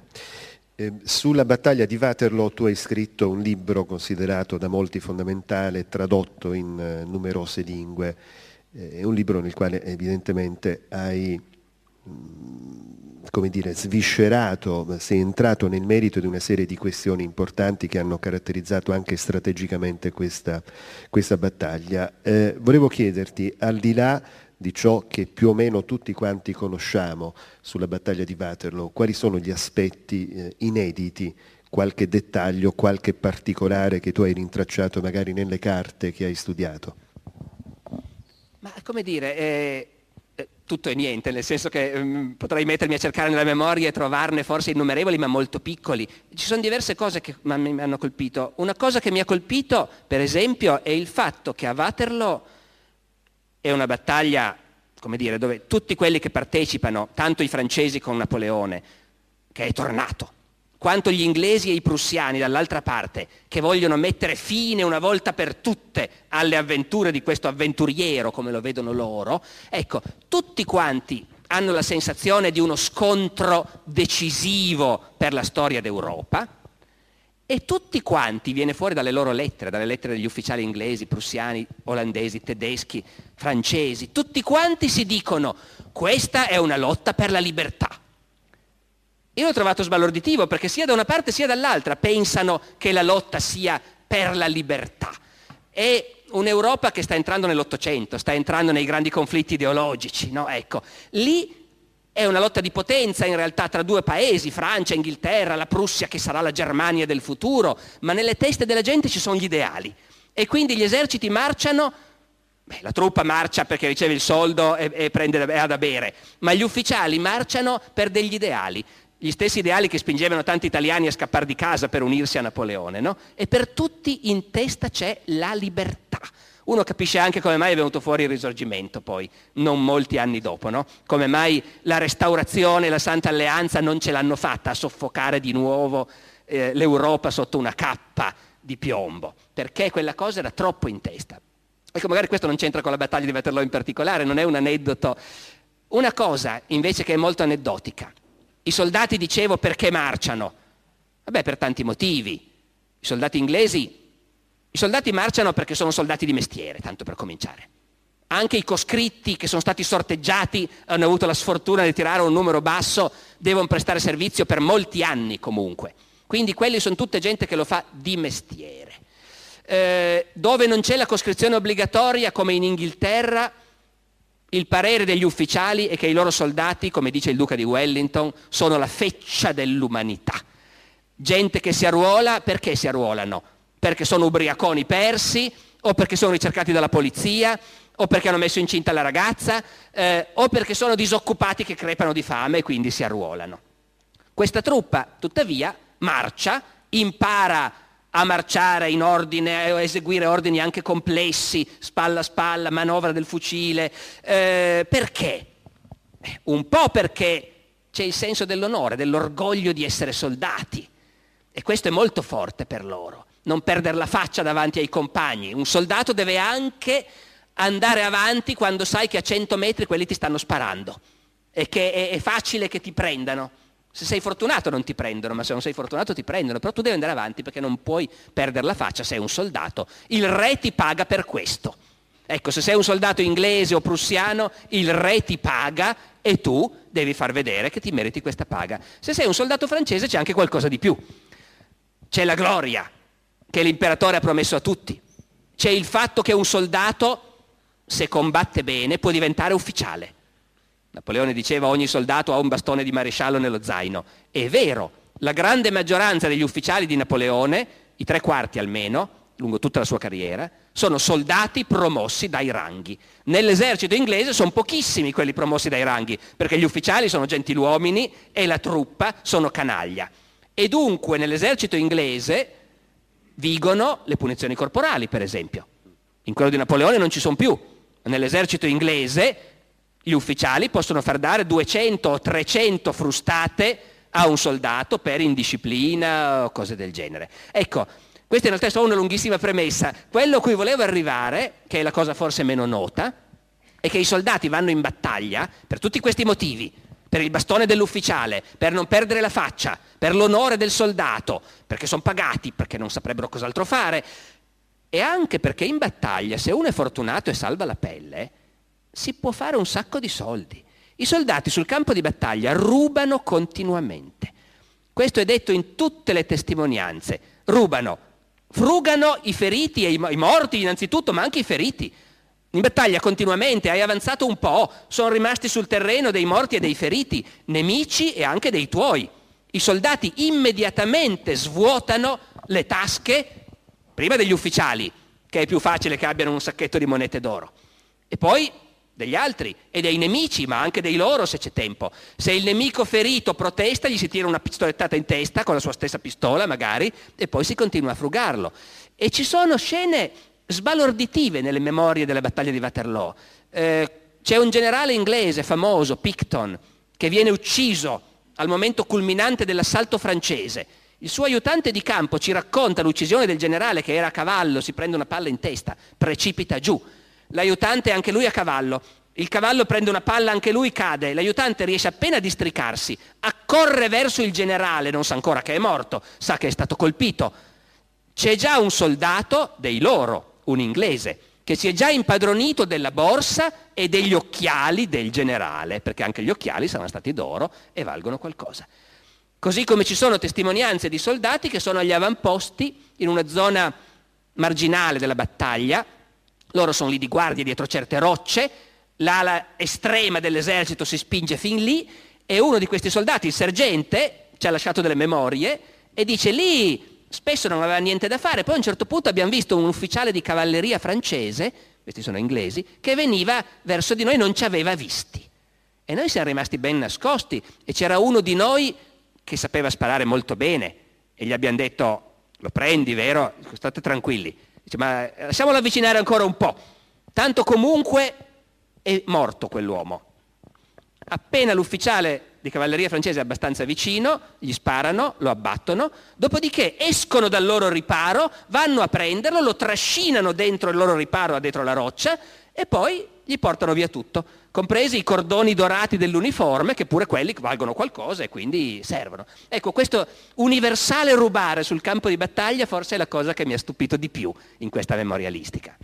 Eh, sulla battaglia di Waterloo tu hai scritto un libro considerato da molti fondamentale, tradotto in eh, numerose lingue, eh, è un libro nel quale evidentemente hai mm, come dire, sviscerato, sei entrato nel merito di una serie di questioni importanti che hanno caratterizzato anche strategicamente questa, questa battaglia. Eh, volevo chiederti, al di là di ciò che più o meno tutti quanti conosciamo sulla battaglia di Waterloo, quali sono gli aspetti eh, inediti, qualche dettaglio, qualche particolare che tu hai rintracciato magari nelle carte che hai studiato? Ma come dire, eh, eh tutto e niente, nel senso che um, potrei mettermi a cercare nella memoria e trovarne forse innumerevoli, ma molto piccoli. Ci sono diverse cose che mi hanno colpito. Una cosa che mi ha colpito, per esempio, è il fatto che a Waterloo è una battaglia, come dire, dove tutti quelli che partecipano, tanto i francesi con Napoleone, che è tornato, quanto gli inglesi e i prussiani dall'altra parte, che vogliono mettere fine una volta per tutte alle avventure di questo avventuriero, come lo vedono loro, ecco, tutti quanti hanno la sensazione di uno scontro decisivo per la storia d'Europa, e tutti quanti, viene fuori dalle loro lettere, dalle lettere degli ufficiali inglesi, prussiani, olandesi, tedeschi, francesi, tutti quanti si dicono questa è una lotta per la libertà. Io l'ho trovato sbalorditivo perché sia da una parte sia dall'altra pensano che la lotta sia per la libertà. È un'Europa che sta entrando nell'Ottocento, sta entrando nei grandi conflitti ideologici, no? Ecco, lì è una lotta di potenza in realtà tra due paesi, Francia, Inghilterra, la Prussia che sarà la Germania del futuro, ma nelle teste della gente ci sono gli ideali. E quindi gli eserciti marciano, beh, la truppa marcia perché riceve il soldo e, e prende e ha da bere, ma gli ufficiali marciano per degli ideali, gli stessi ideali che spingevano tanti italiani a scappare di casa per unirsi a Napoleone, no? E per tutti in testa c'è la libertà uno capisce anche come mai è venuto fuori il risorgimento poi, non molti anni dopo, no? Come mai la restaurazione la Santa Alleanza non ce l'hanno fatta a soffocare di nuovo eh, l'Europa sotto una cappa di piombo, perché quella cosa era troppo in testa. Ecco, magari questo non c'entra con la battaglia di Waterloo in particolare, non è un aneddoto. Una cosa invece che è molto aneddotica. I soldati, dicevo, perché marciano? Vabbè, per tanti motivi. I soldati inglesi i soldati marciano perché sono soldati di mestiere, tanto per cominciare. Anche i coscritti che sono stati sorteggiati hanno avuto la sfortuna di tirare un numero basso, devono prestare servizio per molti anni comunque. Quindi quelli sono tutte gente che lo fa di mestiere. Eh, dove non c'è la coscrizione obbligatoria, come in Inghilterra, il parere degli ufficiali è che i loro soldati, come dice il duca di Wellington, sono la feccia dell'umanità. Gente che si arruola, perché si arruolano? Perché sono ubriaconi persi o perché sono ricercati dalla polizia o perché hanno messo incinta la ragazza eh, o perché sono disoccupati che crepano di fame e quindi si arruolano. Questa truppa, tuttavia, marcia, impara a marciare in ordine, a eseguire ordini anche complessi, spalla a spalla, manovra del fucile. Eh, perché? Eh, un po' perché c'è il senso dell'onore, dell'orgoglio di essere soldati. E questo è molto forte per loro non perdere la faccia davanti ai compagni. Un soldato deve anche andare avanti quando sai che a 100 metri quelli ti stanno sparando e che è, facile che ti prendano. Se sei fortunato non ti prendono, ma se non sei fortunato ti prendono, però tu devi andare avanti perché non puoi perdere la faccia, sei un soldato. Il re ti paga per questo. Ecco, se sei un soldato inglese o prussiano, il re ti paga e tu devi far vedere che ti meriti questa paga. Se sei un soldato francese c'è anche qualcosa di più. C'è la gloria che l'imperatore ha promesso a tutti. C'è il fatto che un soldato, se combatte bene, può diventare ufficiale. Napoleone diceva ogni soldato ha un bastone di maresciallo nello zaino. È vero, la grande maggioranza degli ufficiali di Napoleone, i tre quarti almeno, lungo tutta la sua carriera, sono soldati promossi dai ranghi. Nell'esercito inglese sono pochissimi quelli promossi dai ranghi, perché gli ufficiali sono gentiluomini e la truppa sono canaglia. E dunque nell'esercito inglese vigono le punizioni corporali, per esempio. In quello di Napoleone non ci sono più. Nell'esercito inglese gli ufficiali possono far dare 200 o 300 frustate a un soldato per indisciplina o cose del genere. Ecco, questa in realtà è solo una lunghissima premessa. Quello a cui volevo arrivare, che è la cosa forse meno nota, è che i soldati vanno in battaglia per tutti questi motivi, per il bastone dell'ufficiale, per non perdere la faccia, per l'onore del soldato, perché sono pagati, perché non saprebbero cos'altro fare, e anche perché in battaglia, se uno è fortunato e salva la pelle, si può fare un sacco di soldi. I soldati sul campo di battaglia rubano continuamente. Questo è detto in tutte le testimonianze. Rubano frugano i feriti e i morti innanzitutto, ma anche i feriti. In battaglia continuamente hai avanzato un po', sono rimasti sul terreno dei morti e dei feriti, nemici e anche dei tuoi. I soldati immediatamente svuotano le tasche, prima degli ufficiali, che è più facile che abbiano un sacchetto di monete d'oro, e poi degli altri e dei nemici, ma anche dei loro se c'è tempo. Se il nemico ferito protesta, gli si tira una pistolettata in testa con la sua stessa pistola magari e poi si continua a frugarlo. E ci sono scene sbalorditive nelle memorie della battaglia di Waterloo. Eh, c'è un generale inglese famoso, Picton, che viene ucciso al momento culminante dell'assalto francese. Il suo aiutante di campo ci racconta l'uccisione del generale che era a cavallo, si prende una palla in testa, precipita giù l'aiutante è anche lui a cavallo, il cavallo prende una palla, anche lui cade, l'aiutante riesce appena a districarsi, accorre verso il generale, non sa ancora che è morto, sa che è stato colpito. C'è già un soldato dei loro, un inglese, che si è già impadronito della borsa e degli occhiali del generale, perché anche gli occhiali saranno stati d'oro e valgono qualcosa. Così come ci sono testimonianze di soldati che sono agli avamposti in una zona marginale della battaglia, loro sono lì di guardia dietro certe rocce, l'ala estrema dell'esercito si spinge fin lì e uno di questi soldati, il sergente, ci ha lasciato delle memorie e dice lì spesso non aveva niente da fare, poi a un certo punto abbiamo visto un ufficiale di cavalleria francese, questi sono inglesi, che veniva verso di noi e non ci aveva visti. E noi siamo rimasti ben nascosti e c'era uno di noi che sapeva sparare molto bene e gli abbiamo detto lo prendi, vero? State tranquilli. Dice, ma lasciamolo avvicinare ancora un po'. Tanto comunque è morto quell'uomo. Appena l'ufficiale di cavalleria francese abbastanza vicino, gli sparano, lo abbattono, dopodiché escono dal loro riparo, vanno a prenderlo, lo trascinano dentro il loro riparo, dentro la roccia, e poi gli portano via tutto, compresi i cordoni dorati dell'uniforme, che pure quelli valgono qualcosa e quindi servono. Ecco, questo universale rubare sul campo di battaglia forse è la cosa che mi ha stupito di più in questa memorialistica.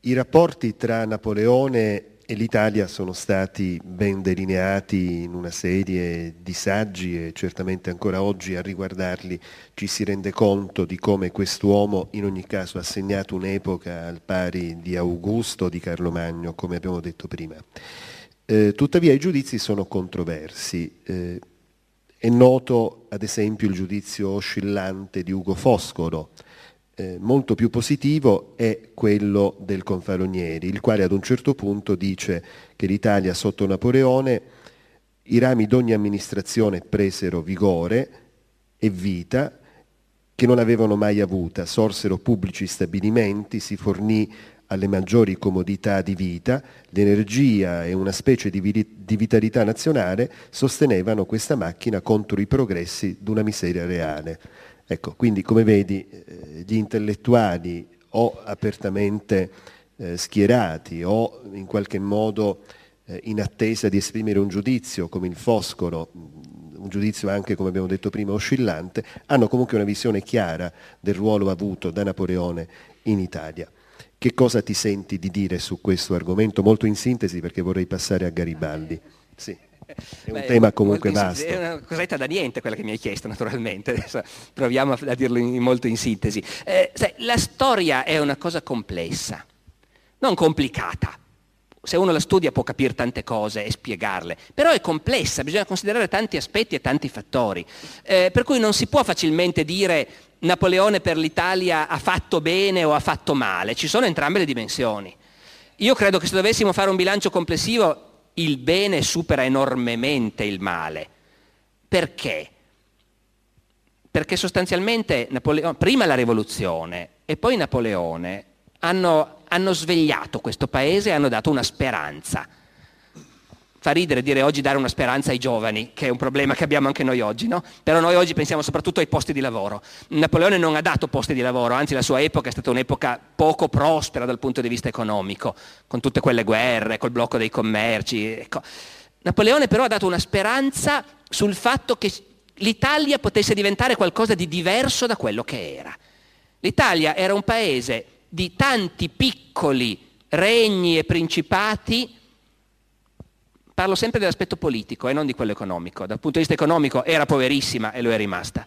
I rapporti tra Napoleone e l'Italia sono stati ben delineati in una serie di saggi e certamente ancora oggi a riguardarli ci si rende conto di come quest'uomo in ogni caso ha segnato un'epoca al pari di Augusto, di Carlo Magno, come abbiamo detto prima. Eh, tuttavia i giudizi sono controversi. Eh, è noto ad esempio il giudizio oscillante di Ugo Foscolo, eh, molto più positivo è quello del Confalonieri, il quale ad un certo punto dice che l'Italia sotto Napoleone i rami d'ogni amministrazione presero vigore e vita che non avevano mai avuta, sorsero pubblici stabilimenti, si fornì alle maggiori comodità di vita, l'energia e una specie di, di vitalità nazionale sostenevano questa macchina contro i progressi d'una miseria reale. Ecco, quindi come vedi eh, gli intellettuali o apertamente eh, schierati o in qualche modo eh, in attesa di esprimere un giudizio come il Foscolo, mm, un giudizio anche come abbiamo detto prima oscillante, hanno comunque una visione chiara del ruolo avuto da Napoleone in Italia. Che cosa ti senti di dire su questo argomento? Molto in sintesi perché vorrei passare a Garibaldi. Sì. È un Beh, tema comunque vasto. È una cosetta da niente quella che mi hai chiesto, naturalmente. Adesso proviamo a dirlo in, molto in sintesi. Eh, sai, la storia è una cosa complessa, non complicata. Se uno la studia può capire tante cose e spiegarle, però è complessa, bisogna considerare tanti aspetti e tanti fattori. Eh, per cui non si può facilmente dire Napoleone per l'Italia ha fatto bene o ha fatto male, ci sono entrambe le dimensioni. Io credo che se dovessimo fare un bilancio complessivo il bene supera enormemente il male. Perché? Perché sostanzialmente Napoleone, prima la rivoluzione e poi Napoleone hanno, hanno svegliato questo paese e hanno dato una speranza fa ridere dire oggi dare una speranza ai giovani, che è un problema che abbiamo anche noi oggi, no? Però noi oggi pensiamo soprattutto ai posti di lavoro. Napoleone non ha dato posti di lavoro, anzi la sua epoca è stata un'epoca poco prospera dal punto di vista economico, con tutte quelle guerre, col blocco dei commerci. Ecco. Napoleone però ha dato una speranza sul fatto che l'Italia potesse diventare qualcosa di diverso da quello che era. L'Italia era un paese di tanti piccoli regni e principati Parlo sempre dell'aspetto politico e non di quello economico. Dal punto di vista economico era poverissima e lo è rimasta.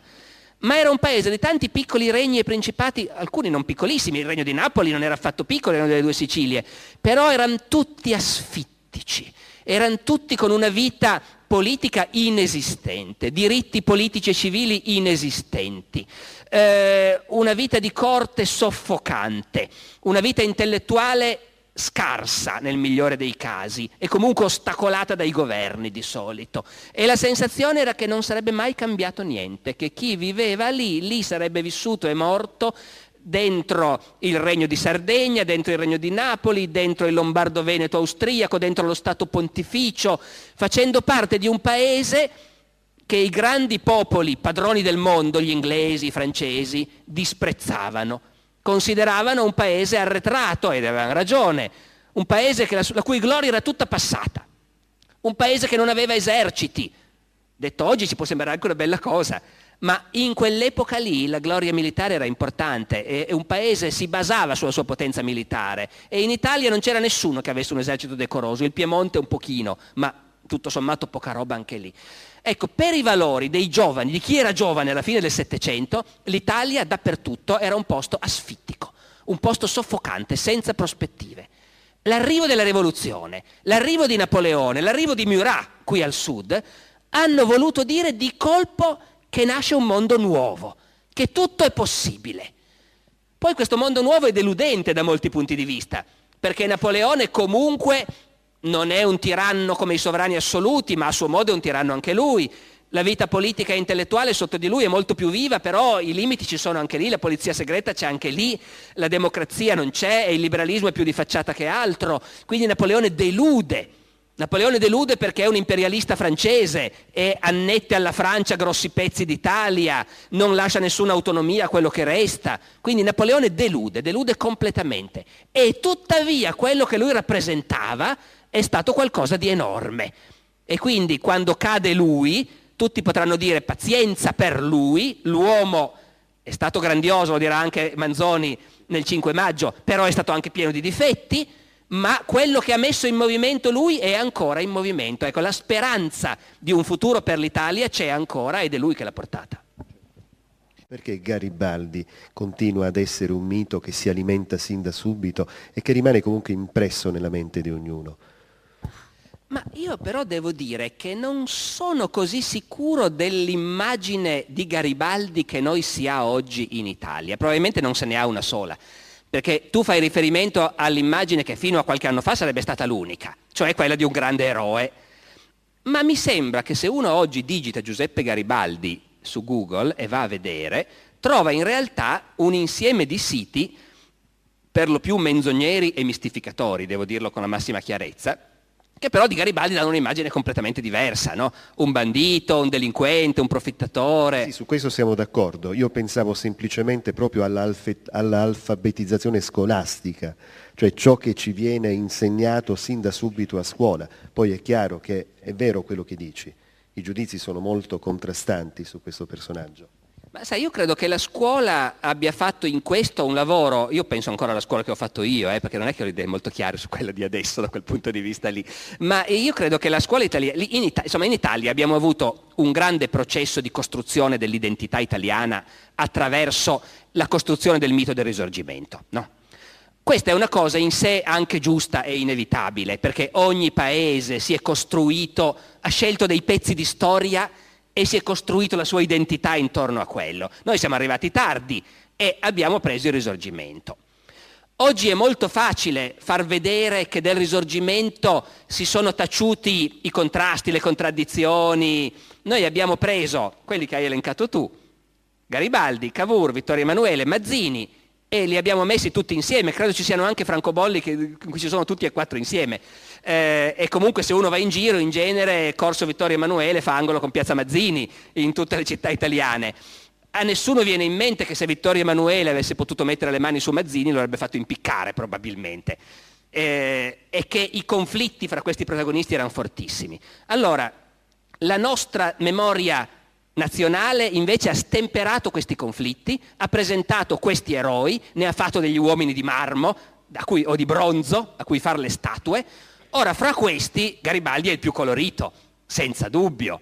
Ma era un paese di tanti piccoli regni e principati, alcuni non piccolissimi, il regno di Napoli non era affatto piccolo, erano delle due Sicilie, però erano tutti asfittici, erano tutti con una vita politica inesistente, diritti politici e civili inesistenti, eh, una vita di corte soffocante, una vita intellettuale scarsa nel migliore dei casi e comunque ostacolata dai governi di solito. E la sensazione era che non sarebbe mai cambiato niente, che chi viveva lì, lì sarebbe vissuto e morto dentro il regno di Sardegna, dentro il regno di Napoli, dentro il Lombardo-Veneto austriaco, dentro lo Stato pontificio, facendo parte di un paese che i grandi popoli, padroni del mondo, gli inglesi, i francesi, disprezzavano consideravano un paese arretrato ed avevano ragione, un paese la, la cui gloria era tutta passata, un paese che non aveva eserciti. Detto oggi ci può sembrare anche una bella cosa, ma in quell'epoca lì la gloria militare era importante e un paese si basava sulla sua potenza militare e in Italia non c'era nessuno che avesse un esercito decoroso, il Piemonte un pochino, ma tutto sommato poca roba anche lì. Ecco, per i valori dei giovani, di chi era giovane alla fine del Settecento, l'Italia dappertutto era un posto asfittico, un posto soffocante, senza prospettive. L'arrivo della rivoluzione, l'arrivo di Napoleone, l'arrivo di Murat qui al sud, hanno voluto dire di colpo che nasce un mondo nuovo, che tutto è possibile. Poi questo mondo nuovo è deludente da molti punti di vista, perché Napoleone comunque non è un tiranno come i sovrani assoluti, ma a suo modo è un tiranno anche lui. La vita politica e intellettuale sotto di lui è molto più viva, però i limiti ci sono anche lì, la polizia segreta c'è anche lì, la democrazia non c'è e il liberalismo è più di facciata che altro. Quindi Napoleone delude. Napoleone delude perché è un imperialista francese e annette alla Francia grossi pezzi d'Italia, non lascia nessuna autonomia a quello che resta. Quindi Napoleone delude, delude completamente. E tuttavia quello che lui rappresentava è stato qualcosa di enorme. E quindi quando cade lui, tutti potranno dire pazienza per lui, l'uomo è stato grandioso, lo dirà anche Manzoni nel 5 maggio, però è stato anche pieno di difetti, ma quello che ha messo in movimento lui è ancora in movimento. Ecco, la speranza di un futuro per l'Italia c'è ancora ed è lui che l'ha portata. Perché Garibaldi continua ad essere un mito che si alimenta sin da subito e che rimane comunque impresso nella mente di ognuno? Ma io però devo dire che non sono così sicuro dell'immagine di Garibaldi che noi si ha oggi in Italia. Probabilmente non se ne ha una sola, perché tu fai riferimento all'immagine che fino a qualche anno fa sarebbe stata l'unica, cioè quella di un grande eroe. Ma mi sembra che se uno oggi digita Giuseppe Garibaldi su Google e va a vedere, trova in realtà un insieme di siti, per lo più menzogneri e mistificatori, devo dirlo con la massima chiarezza, che però di Garibaldi danno un'immagine completamente diversa, no? un bandito, un delinquente, un profittatore. Sì, su questo siamo d'accordo. Io pensavo semplicemente proprio all'alfabetizzazione scolastica, cioè ciò che ci viene insegnato sin da subito a scuola. Poi è chiaro che è vero quello che dici, i giudizi sono molto contrastanti su questo personaggio. Ma sai, io credo che la scuola abbia fatto in questo un lavoro, io penso ancora alla scuola che ho fatto io, eh, perché non è che ho idee molto chiare su quella di adesso da quel punto di vista lì, ma io credo che la scuola italiana, in, Ita- insomma in Italia abbiamo avuto un grande processo di costruzione dell'identità italiana attraverso la costruzione del mito del risorgimento. No? Questa è una cosa in sé anche giusta e inevitabile, perché ogni paese si è costruito, ha scelto dei pezzi di storia e si è costruito la sua identità intorno a quello. Noi siamo arrivati tardi e abbiamo preso il risorgimento. Oggi è molto facile far vedere che del risorgimento si sono taciuti i contrasti, le contraddizioni. Noi abbiamo preso quelli che hai elencato tu, Garibaldi, Cavour, Vittorio Emanuele, Mazzini, e li abbiamo messi tutti insieme. Credo ci siano anche francobolli che, in cui ci sono tutti e quattro insieme. Eh, e comunque se uno va in giro, in genere Corso Vittorio Emanuele fa angolo con Piazza Mazzini in tutte le città italiane. A nessuno viene in mente che se Vittorio Emanuele avesse potuto mettere le mani su Mazzini lo avrebbe fatto impiccare probabilmente. Eh, e che i conflitti fra questi protagonisti erano fortissimi. Allora, la nostra memoria nazionale invece ha stemperato questi conflitti, ha presentato questi eroi, ne ha fatto degli uomini di marmo cui, o di bronzo a cui fare le statue. Ora, fra questi Garibaldi è il più colorito, senza dubbio.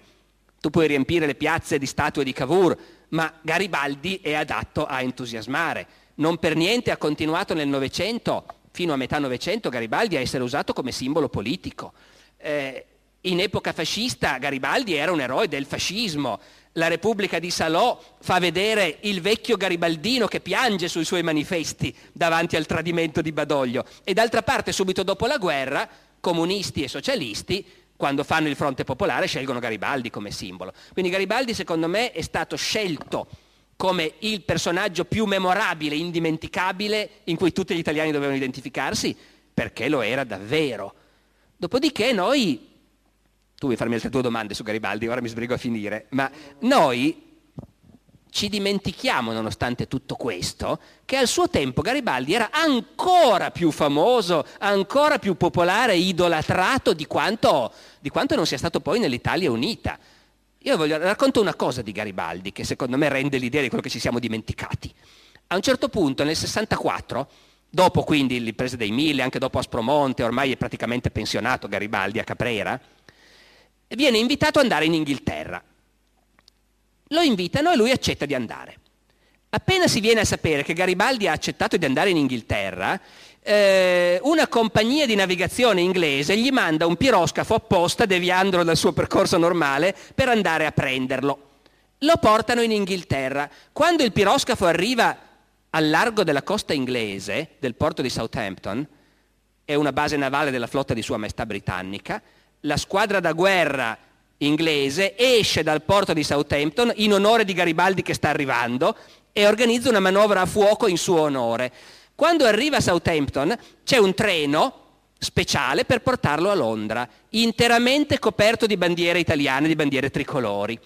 Tu puoi riempire le piazze di statue di Cavour, ma Garibaldi è adatto a entusiasmare. Non per niente ha continuato nel Novecento, fino a metà Novecento, Garibaldi a essere usato come simbolo politico. Eh, in epoca fascista Garibaldi era un eroe del fascismo, la Repubblica di Salò fa vedere il vecchio garibaldino che piange sui suoi manifesti davanti al tradimento di Badoglio. E d'altra parte, subito dopo la guerra, comunisti e socialisti, quando fanno il fronte popolare, scelgono Garibaldi come simbolo. Quindi Garibaldi, secondo me, è stato scelto come il personaggio più memorabile, indimenticabile, in cui tutti gli italiani dovevano identificarsi, perché lo era davvero. Dopodiché noi tu vuoi farmi altre due domande su Garibaldi, ora mi sbrigo a finire, ma noi ci dimentichiamo, nonostante tutto questo, che al suo tempo Garibaldi era ancora più famoso, ancora più popolare, idolatrato di quanto, di quanto non sia stato poi nell'Italia unita. Io voglio, racconto una cosa di Garibaldi che secondo me rende l'idea di quello che ci siamo dimenticati. A un certo punto, nel 64, dopo quindi l'impresa dei mille, anche dopo Aspromonte, ormai è praticamente pensionato Garibaldi a Caprera, viene invitato ad andare in Inghilterra. Lo invitano e lui accetta di andare. Appena si viene a sapere che Garibaldi ha accettato di andare in Inghilterra, eh, una compagnia di navigazione inglese gli manda un piroscafo apposta, deviandolo dal suo percorso normale, per andare a prenderlo. Lo portano in Inghilterra. Quando il piroscafo arriva al largo della costa inglese, del porto di Southampton, è una base navale della flotta di Sua Maestà britannica, la squadra da guerra inglese esce dal porto di Southampton in onore di Garibaldi che sta arrivando e organizza una manovra a fuoco in suo onore. Quando arriva a Southampton c'è un treno speciale per portarlo a Londra, interamente coperto di bandiere italiane, di bandiere tricolori.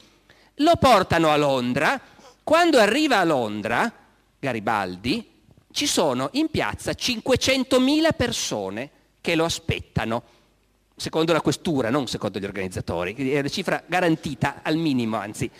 Lo portano a Londra, quando arriva a Londra, Garibaldi, ci sono in piazza 500.000 persone che lo aspettano secondo la questura, non secondo gli organizzatori, è una cifra garantita al minimo, anzi.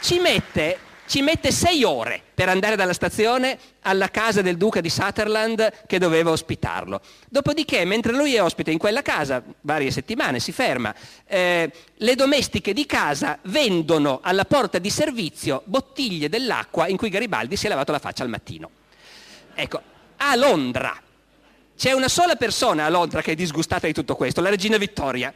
Ci mette, ci mette sei ore per andare dalla stazione alla casa del duca di Sutherland che doveva ospitarlo. Dopodiché, mentre lui è ospite in quella casa, varie settimane, si ferma, eh, le domestiche di casa vendono alla porta di servizio bottiglie dell'acqua in cui Garibaldi si è lavato la faccia al mattino. Ecco, a Londra, c'è una sola persona a Londra che è disgustata di tutto questo, la regina Vittoria,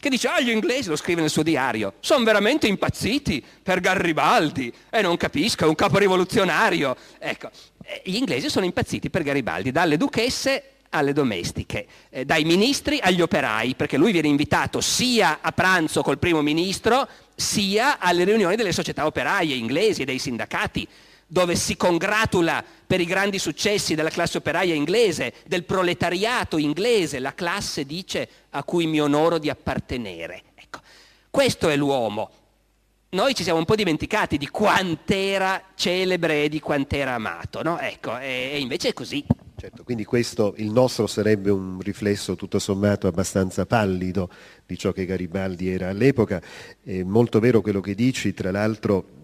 che dice, ah gli inglesi, lo scrive nel suo diario, sono veramente impazziti per Garibaldi e non capisco, è un capo rivoluzionario. Ecco, eh, gli inglesi sono impazziti per Garibaldi, dalle duchesse alle domestiche, eh, dai ministri agli operai, perché lui viene invitato sia a pranzo col primo ministro, sia alle riunioni delle società operaie inglesi e dei sindacati dove si congratula per i grandi successi della classe operaia inglese, del proletariato inglese, la classe dice a cui mi onoro di appartenere. Ecco, questo è l'uomo. Noi ci siamo un po' dimenticati di quant'era celebre e di quant'era amato, no? Ecco, e, invece è così. Certo, quindi questo, il nostro sarebbe un riflesso tutto sommato abbastanza pallido di ciò che Garibaldi era all'epoca. È molto vero quello che dici, tra l'altro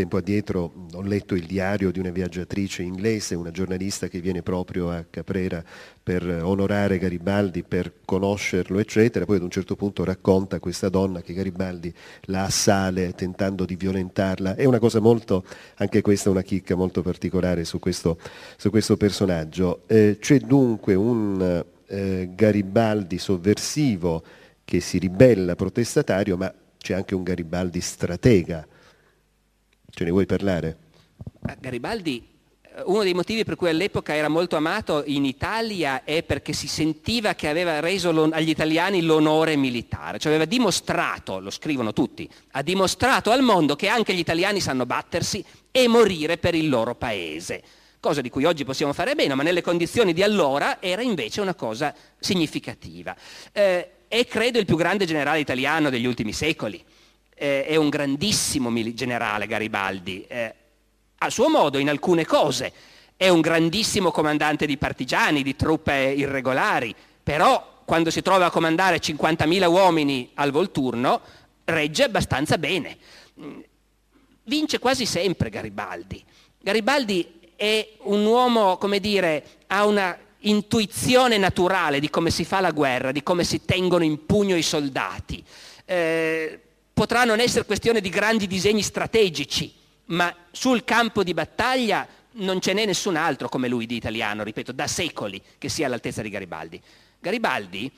tempo addietro ho letto il diario di una viaggiatrice inglese, una giornalista che viene proprio a Caprera per onorare Garibaldi, per conoscerlo, eccetera. Poi ad un certo punto racconta questa donna che Garibaldi la assale tentando di violentarla. È una cosa molto, anche questa una chicca molto particolare su questo, su questo personaggio. Eh, c'è dunque un eh, Garibaldi sovversivo che si ribella protestatario, ma c'è anche un Garibaldi stratega Ce ne vuoi parlare? Garibaldi, eh, uno dei motivi per cui all'epoca era molto amato in Italia è perché si sentiva che aveva reso agli italiani l'onore militare, cioè aveva dimostrato, lo scrivono tutti, ha dimostrato al mondo che anche gli italiani sanno battersi e morire per il loro paese cosa di cui oggi possiamo fare bene, ma nelle condizioni di allora era invece una cosa significativa. Eh, è credo il più grande generale italiano degli ultimi secoli eh, è un grandissimo generale Garibaldi, eh, a suo modo in alcune cose, è un grandissimo comandante di partigiani, di truppe irregolari, però quando si trova a comandare 50.000 uomini al volturno regge abbastanza bene. Vince quasi sempre Garibaldi. Garibaldi è un uomo, come dire, ha una intuizione naturale di come si fa la guerra, di come si tengono in pugno i soldati. Eh, potrà non essere questione di grandi disegni strategici, ma sul campo di battaglia non ce n'è nessun altro come lui di italiano, ripeto, da secoli che sia all'altezza di Garibaldi. Garibaldi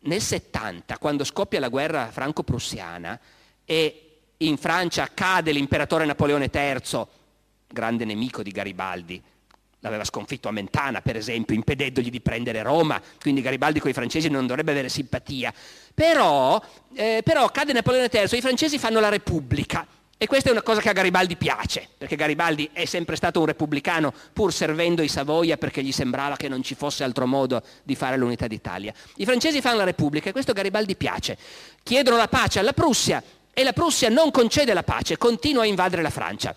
nel 70, quando scoppia la guerra franco-prussiana e in Francia cade l'imperatore Napoleone III, grande nemico di Garibaldi, l'aveva sconfitto a Mentana per esempio, impedendogli di prendere Roma, quindi Garibaldi con i francesi non dovrebbe avere simpatia. Però, eh, però cade Napoleone III, i francesi fanno la Repubblica. E questa è una cosa che a Garibaldi piace, perché Garibaldi è sempre stato un repubblicano pur servendo i Savoia perché gli sembrava che non ci fosse altro modo di fare l'unità d'Italia. I francesi fanno la Repubblica e questo a Garibaldi piace. Chiedono la pace alla Prussia e la Prussia non concede la pace, continua a invadere la Francia.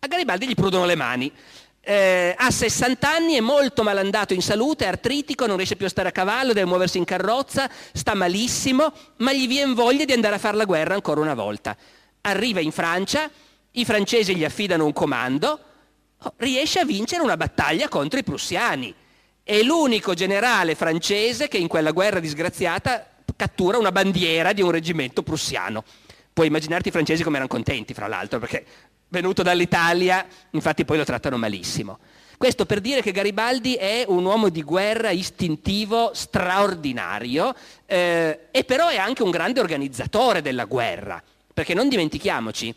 A Garibaldi gli prudono le mani eh, ha 60 anni, è molto malandato in salute, è artritico, non riesce più a stare a cavallo, deve muoversi in carrozza, sta malissimo, ma gli viene voglia di andare a fare la guerra ancora una volta. Arriva in Francia, i francesi gli affidano un comando, oh, riesce a vincere una battaglia contro i prussiani. È l'unico generale francese che in quella guerra disgraziata cattura una bandiera di un reggimento prussiano. Puoi immaginarti i francesi come erano contenti, fra l'altro, perché venuto dall'Italia, infatti poi lo trattano malissimo. Questo per dire che Garibaldi è un uomo di guerra istintivo straordinario eh, e però è anche un grande organizzatore della guerra, perché non dimentichiamoci,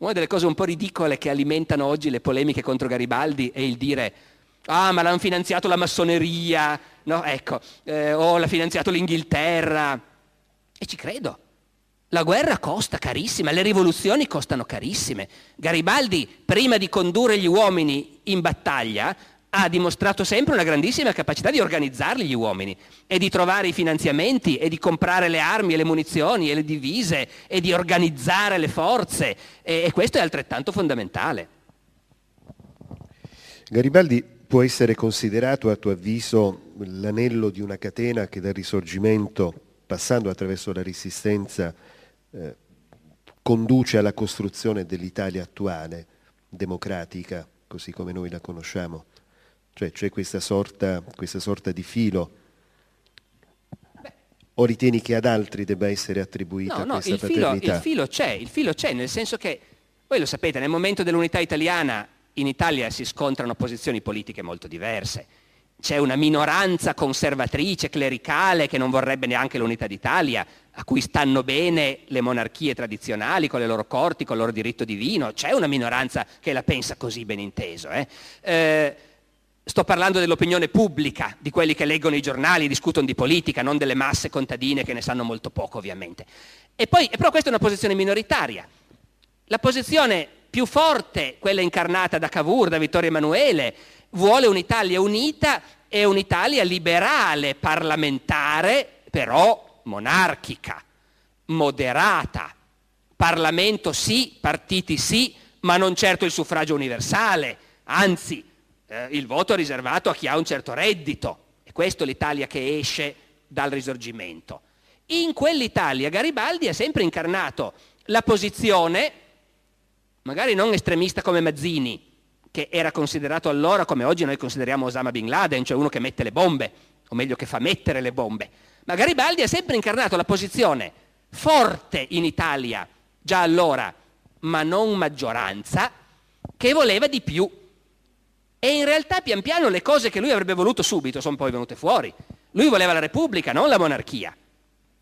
una delle cose un po' ridicole che alimentano oggi le polemiche contro Garibaldi è il dire ah ma l'hanno finanziato la massoneria, no? ecco, eh, o l'ha finanziato l'Inghilterra, e ci credo, la guerra costa carissima, le rivoluzioni costano carissime. Garibaldi, prima di condurre gli uomini in battaglia, ha dimostrato sempre una grandissima capacità di organizzarli gli uomini e di trovare i finanziamenti e di comprare le armi e le munizioni e le divise e di organizzare le forze e, e questo è altrettanto fondamentale. Garibaldi può essere considerato a tuo avviso l'anello di una catena che dal risorgimento, passando attraverso la resistenza, eh, conduce alla costruzione dell'Italia attuale, democratica, così come noi la conosciamo. Cioè c'è questa sorta, questa sorta di filo. O ritieni che ad altri debba essere attribuita no, no, questa il paternità? Filo, il filo c'è, il filo c'è, nel senso che, voi lo sapete, nel momento dell'unità italiana in Italia si scontrano posizioni politiche molto diverse c'è una minoranza conservatrice, clericale, che non vorrebbe neanche l'unità d'Italia, a cui stanno bene le monarchie tradizionali con le loro corti, con il loro diritto divino, c'è una minoranza che la pensa così ben inteso. Eh? Eh, sto parlando dell'opinione pubblica, di quelli che leggono i giornali, discutono di politica, non delle masse contadine che ne sanno molto poco ovviamente. E poi, però questa è una posizione minoritaria. La posizione più forte, quella incarnata da Cavour, da Vittorio Emanuele, vuole un'Italia unita e un'Italia liberale, parlamentare, però monarchica, moderata. Parlamento sì, partiti sì, ma non certo il suffragio universale, anzi eh, il voto riservato a chi ha un certo reddito. E questo l'Italia che esce dal risorgimento. In quell'Italia Garibaldi ha sempre incarnato la posizione, magari non estremista come Mazzini, che era considerato allora come oggi noi consideriamo Osama Bin Laden, cioè uno che mette le bombe, o meglio che fa mettere le bombe. Ma Garibaldi ha sempre incarnato la posizione forte in Italia, già allora, ma non maggioranza, che voleva di più. E in realtà pian piano le cose che lui avrebbe voluto subito sono poi venute fuori. Lui voleva la Repubblica, non la monarchia.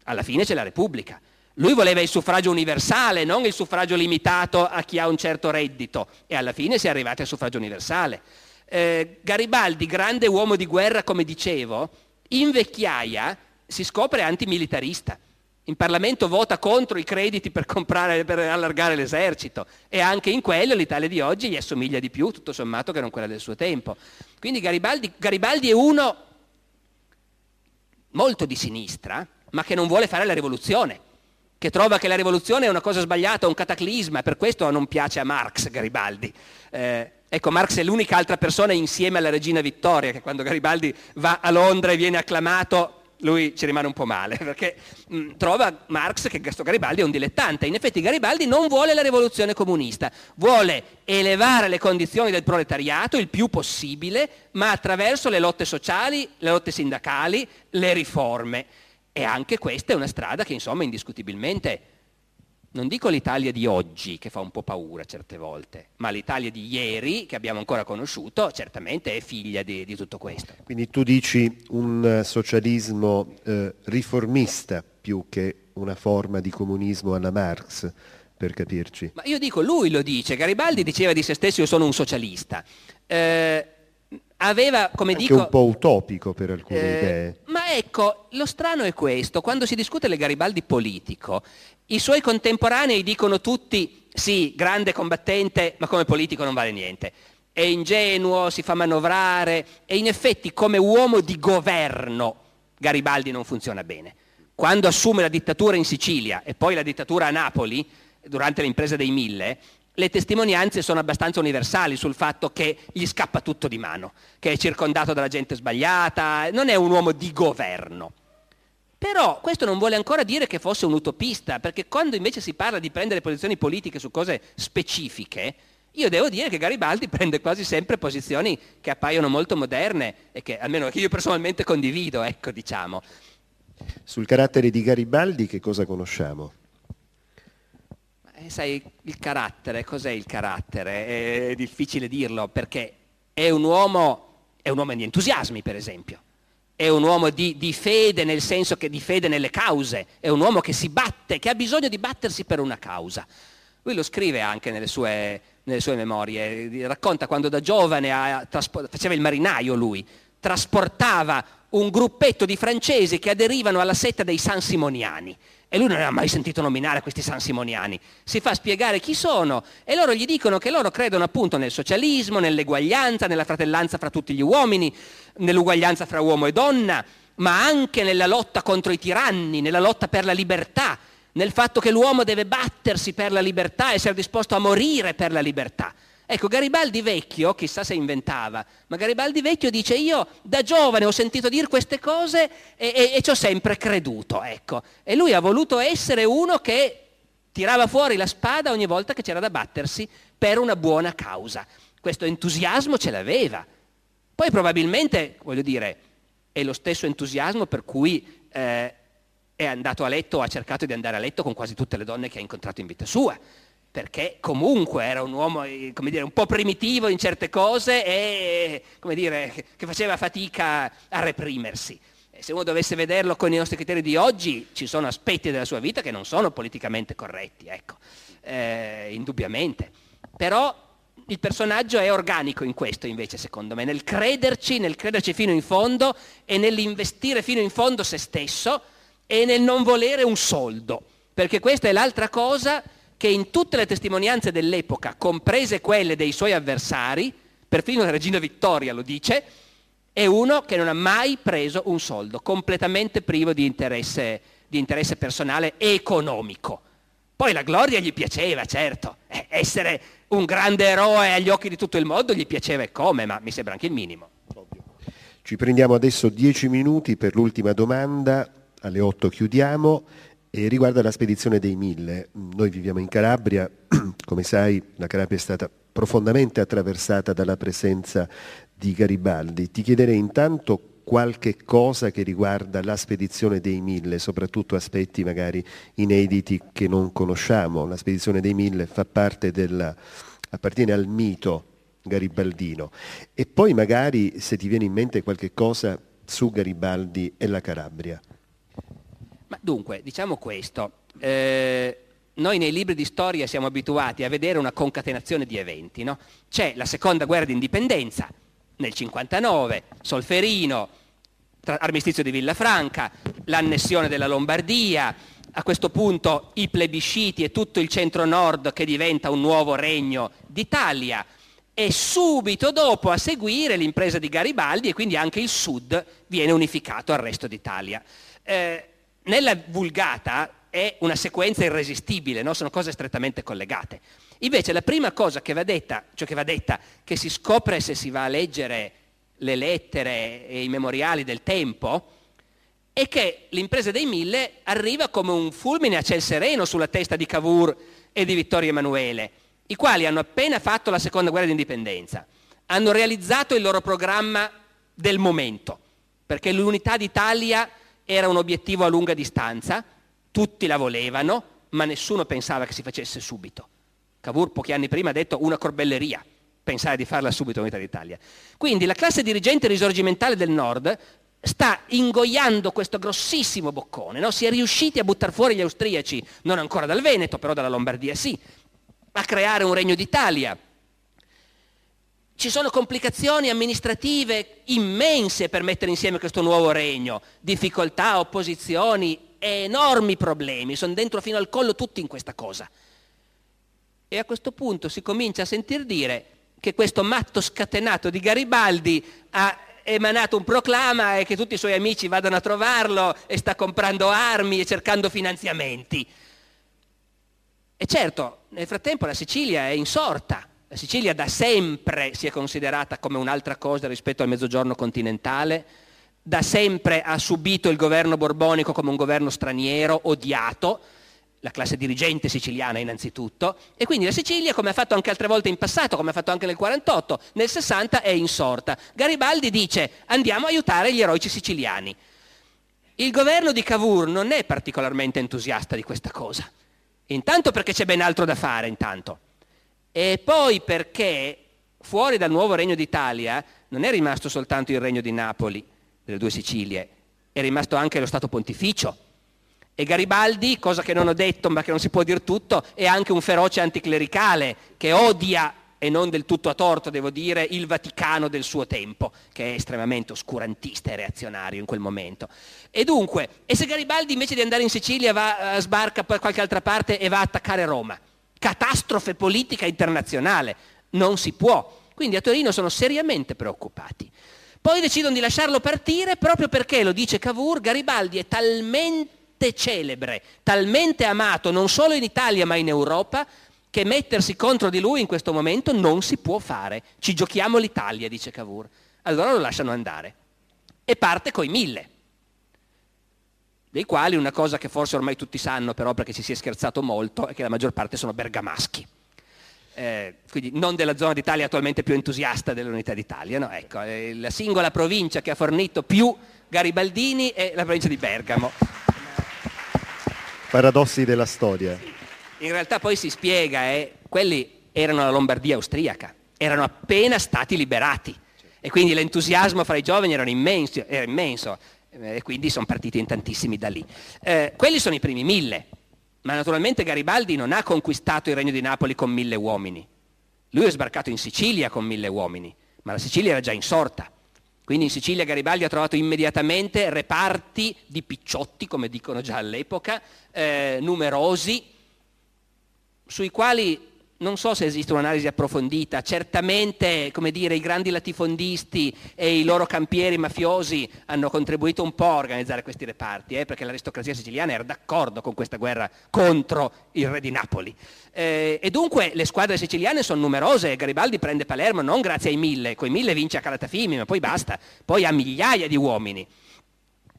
Alla fine c'è la Repubblica. Lui voleva il suffragio universale, non il suffragio limitato a chi ha un certo reddito. E alla fine si è arrivati al suffragio universale. Eh, Garibaldi, grande uomo di guerra, come dicevo, in vecchiaia si scopre antimilitarista. In Parlamento vota contro i crediti per, comprare, per allargare l'esercito e anche in quello l'Italia di oggi gli assomiglia di più, tutto sommato, che non quella del suo tempo. Quindi Garibaldi, Garibaldi è uno molto di sinistra, ma che non vuole fare la rivoluzione, che trova che la rivoluzione è una cosa sbagliata, un cataclisma, per questo non piace a Marx Garibaldi. Eh, ecco, Marx è l'unica altra persona insieme alla regina Vittoria, che quando Garibaldi va a Londra e viene acclamato lui ci rimane un po' male, perché mh, mm, trova Marx che questo Garibaldi è un dilettante. In effetti Garibaldi non vuole la rivoluzione comunista, vuole elevare le condizioni del proletariato il più possibile, ma attraverso le lotte sociali, le lotte sindacali, le riforme. E anche questa è una strada che insomma indiscutibilmente non dico l'Italia di oggi che fa un po' paura certe volte, ma l'Italia di ieri che abbiamo ancora conosciuto certamente è figlia di, di tutto questo. Quindi tu dici un socialismo eh, riformista più che una forma di comunismo alla Marx, per capirci. Ma io dico, lui lo dice, Garibaldi diceva di se stesso io sono un socialista. Eh, aveva, come Anche dico... un po' utopico per alcune eh, idee. Ma ecco, lo strano è questo, quando si discute del Garibaldi politico, i suoi contemporanei dicono tutti, sì, grande combattente, ma come politico non vale niente. È ingenuo, si fa manovrare e in effetti come uomo di governo Garibaldi non funziona bene. Quando assume la dittatura in Sicilia e poi la dittatura a Napoli, durante l'impresa dei mille, le testimonianze sono abbastanza universali sul fatto che gli scappa tutto di mano, che è circondato dalla gente sbagliata, non è un uomo di governo. Però questo non vuole ancora dire che fosse un utopista, perché quando invece si parla di prendere posizioni politiche su cose specifiche, io devo dire che Garibaldi prende quasi sempre posizioni che appaiono molto moderne e che almeno che io personalmente condivido, ecco diciamo. Sul carattere di Garibaldi che cosa conosciamo? Sai, il carattere, cos'è il carattere? È difficile dirlo perché è un uomo, è un uomo di entusiasmi, per esempio. È un uomo di, di, fede, nel senso che di fede nelle cause. È un uomo che si batte, che ha bisogno di battersi per una causa. Lui lo scrive anche nelle sue, nelle sue memorie. Racconta quando da giovane ha, faceva il marinaio lui, trasportava un gruppetto di francesi che aderivano alla setta dei San Simoniani e lui non aveva mai sentito nominare questi San Simoniani. Si fa spiegare chi sono e loro gli dicono che loro credono appunto nel socialismo, nell'eguaglianza, nella fratellanza fra tutti gli uomini, nell'uguaglianza fra uomo e donna, ma anche nella lotta contro i tiranni, nella lotta per la libertà, nel fatto che l'uomo deve battersi per la libertà, essere disposto a morire per la libertà. Ecco, Garibaldi vecchio, chissà se inventava, ma Garibaldi vecchio dice io da giovane ho sentito dire queste cose e, e, e ci ho sempre creduto, ecco. E lui ha voluto essere uno che tirava fuori la spada ogni volta che c'era da battersi per una buona causa. Questo entusiasmo ce l'aveva. Poi probabilmente, voglio dire, è lo stesso entusiasmo per cui eh, è andato a letto, ha cercato di andare a letto con quasi tutte le donne che ha incontrato in vita sua perché comunque era un uomo eh, dire, un po' primitivo in certe cose e dire, che faceva fatica a reprimersi. Se uno dovesse vederlo con i nostri criteri di oggi, ci sono aspetti della sua vita che non sono politicamente corretti, ecco, eh, indubbiamente. Però il personaggio è organico in questo invece, secondo me, nel crederci, nel crederci fino in fondo e nell'investire fino in fondo se stesso e nel non volere un soldo, perché questa è l'altra cosa che in tutte le testimonianze dell'epoca, comprese quelle dei suoi avversari, perfino la regina Vittoria lo dice, è uno che non ha mai preso un soldo, completamente privo di interesse, di interesse personale e economico. Poi la gloria gli piaceva, certo, eh, essere un grande eroe agli occhi di tutto il mondo, gli piaceva e come, ma mi sembra anche il minimo. Ci prendiamo adesso dieci minuti per l'ultima domanda, alle otto chiudiamo, e riguarda la spedizione dei mille. Noi viviamo in Calabria, come sai la Calabria è stata profondamente attraversata dalla presenza di Garibaldi. Ti chiederei intanto qualche cosa che riguarda la spedizione dei mille, soprattutto aspetti magari inediti che non conosciamo. La spedizione dei mille fa parte del, appartiene al mito garibaldino. E poi magari se ti viene in mente qualche cosa su Garibaldi e la Calabria. Ma dunque, diciamo questo. Eh, noi nei libri di storia siamo abituati a vedere una concatenazione di eventi. No? C'è la seconda guerra d'indipendenza nel 59, Solferino, armistizio di Villafranca, l'annessione della Lombardia, a questo punto i plebisciti e tutto il centro-nord che diventa un nuovo regno d'Italia e subito dopo a seguire l'impresa di Garibaldi e quindi anche il sud viene unificato al resto d'Italia. Eh, nella vulgata è una sequenza irresistibile, no? sono cose strettamente collegate. Invece la prima cosa che va detta, cioè che va detta, che si scopre se si va a leggere le lettere e i memoriali del tempo, è che l'impresa dei mille arriva come un fulmine a ciel sereno sulla testa di Cavour e di Vittorio Emanuele, i quali hanno appena fatto la seconda guerra d'indipendenza, hanno realizzato il loro programma del momento, perché l'unità d'Italia era un obiettivo a lunga distanza, tutti la volevano, ma nessuno pensava che si facesse subito. Cavour pochi anni prima ha detto una corbelleria pensare di farla subito l'unità d'Italia. Quindi la classe dirigente risorgimentale del Nord sta ingoiando questo grossissimo boccone, no? si è riusciti a buttare fuori gli austriaci, non ancora dal Veneto, però dalla Lombardia sì, a creare un regno d'Italia. Ci sono complicazioni amministrative immense per mettere insieme questo nuovo regno, difficoltà, opposizioni, enormi problemi, sono dentro fino al collo tutti in questa cosa. E a questo punto si comincia a sentir dire che questo matto scatenato di Garibaldi ha emanato un proclama e che tutti i suoi amici vadano a trovarlo e sta comprando armi e cercando finanziamenti. E certo, nel frattempo la Sicilia è insorta. La Sicilia da sempre si è considerata come un'altra cosa rispetto al mezzogiorno continentale, da sempre ha subito il governo borbonico come un governo straniero, odiato, la classe dirigente siciliana innanzitutto, e quindi la Sicilia, come ha fatto anche altre volte in passato, come ha fatto anche nel 48, nel 60 è insorta. Garibaldi dice andiamo a aiutare gli eroici siciliani. Il governo di Cavour non è particolarmente entusiasta di questa cosa. Intanto perché c'è ben altro da fare, intanto. E poi perché fuori dal nuovo regno d'Italia non è rimasto soltanto il regno di Napoli, delle due Sicilie, è rimasto anche lo Stato pontificio e Garibaldi, cosa che non ho detto ma che non si può dire tutto, è anche un feroce anticlericale che odia e non del tutto a torto, devo dire, il Vaticano del suo tempo, che è estremamente oscurantista e reazionario in quel momento. E dunque, e se Garibaldi invece di andare in Sicilia va, eh, sbarca per qualche altra parte e va a attaccare Roma? Catastrofe politica internazionale, non si può. Quindi a Torino sono seriamente preoccupati. Poi decidono di lasciarlo partire proprio perché, lo dice Cavour, Garibaldi è talmente celebre, talmente amato non solo in Italia ma in Europa, che mettersi contro di lui in questo momento non si può fare. Ci giochiamo l'Italia, dice Cavour. Allora lo lasciano andare. E parte coi mille, dei quali una cosa che forse ormai tutti sanno, però perché ci si è scherzato molto, è che la maggior parte sono bergamaschi. Eh, quindi non della zona d'Italia attualmente più entusiasta dell'unità d'Italia, no? ecco, eh, la singola provincia che ha fornito più garibaldini è la provincia di Bergamo. Paradossi della storia. In realtà poi si spiega, eh, quelli erano la Lombardia austriaca, erano appena stati liberati e quindi l'entusiasmo fra i giovani immenso, era immenso e quindi sono partiti in tantissimi da lì. Eh, quelli sono i primi mille, ma naturalmente Garibaldi non ha conquistato il regno di Napoli con mille uomini. Lui è sbarcato in Sicilia con mille uomini, ma la Sicilia era già insorta. Quindi in Sicilia Garibaldi ha trovato immediatamente reparti di picciotti, come dicono già all'epoca, eh, numerosi, sui quali non so se esiste un'analisi approfondita, certamente dire, i grandi latifondisti e i loro campieri mafiosi hanno contribuito un po' a organizzare questi reparti, eh, perché l'aristocrazia siciliana era d'accordo con questa guerra contro il re di Napoli. Eh, e dunque le squadre siciliane sono numerose, Garibaldi prende Palermo non grazie ai mille, coi mille vince a Calatafimi, ma poi basta, poi ha migliaia di uomini.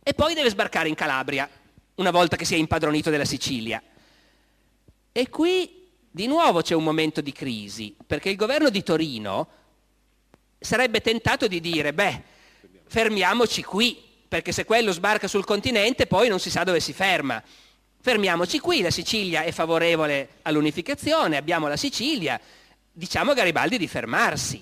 E poi deve sbarcare in Calabria, una volta che si è impadronito della Sicilia. E qui di nuovo c'è un momento di crisi, perché il governo di Torino sarebbe tentato di dire, beh, fermiamoci qui, perché se quello sbarca sul continente poi non si sa dove si ferma. Fermiamoci qui, la Sicilia è favorevole all'unificazione, abbiamo la Sicilia, diciamo a Garibaldi di fermarsi.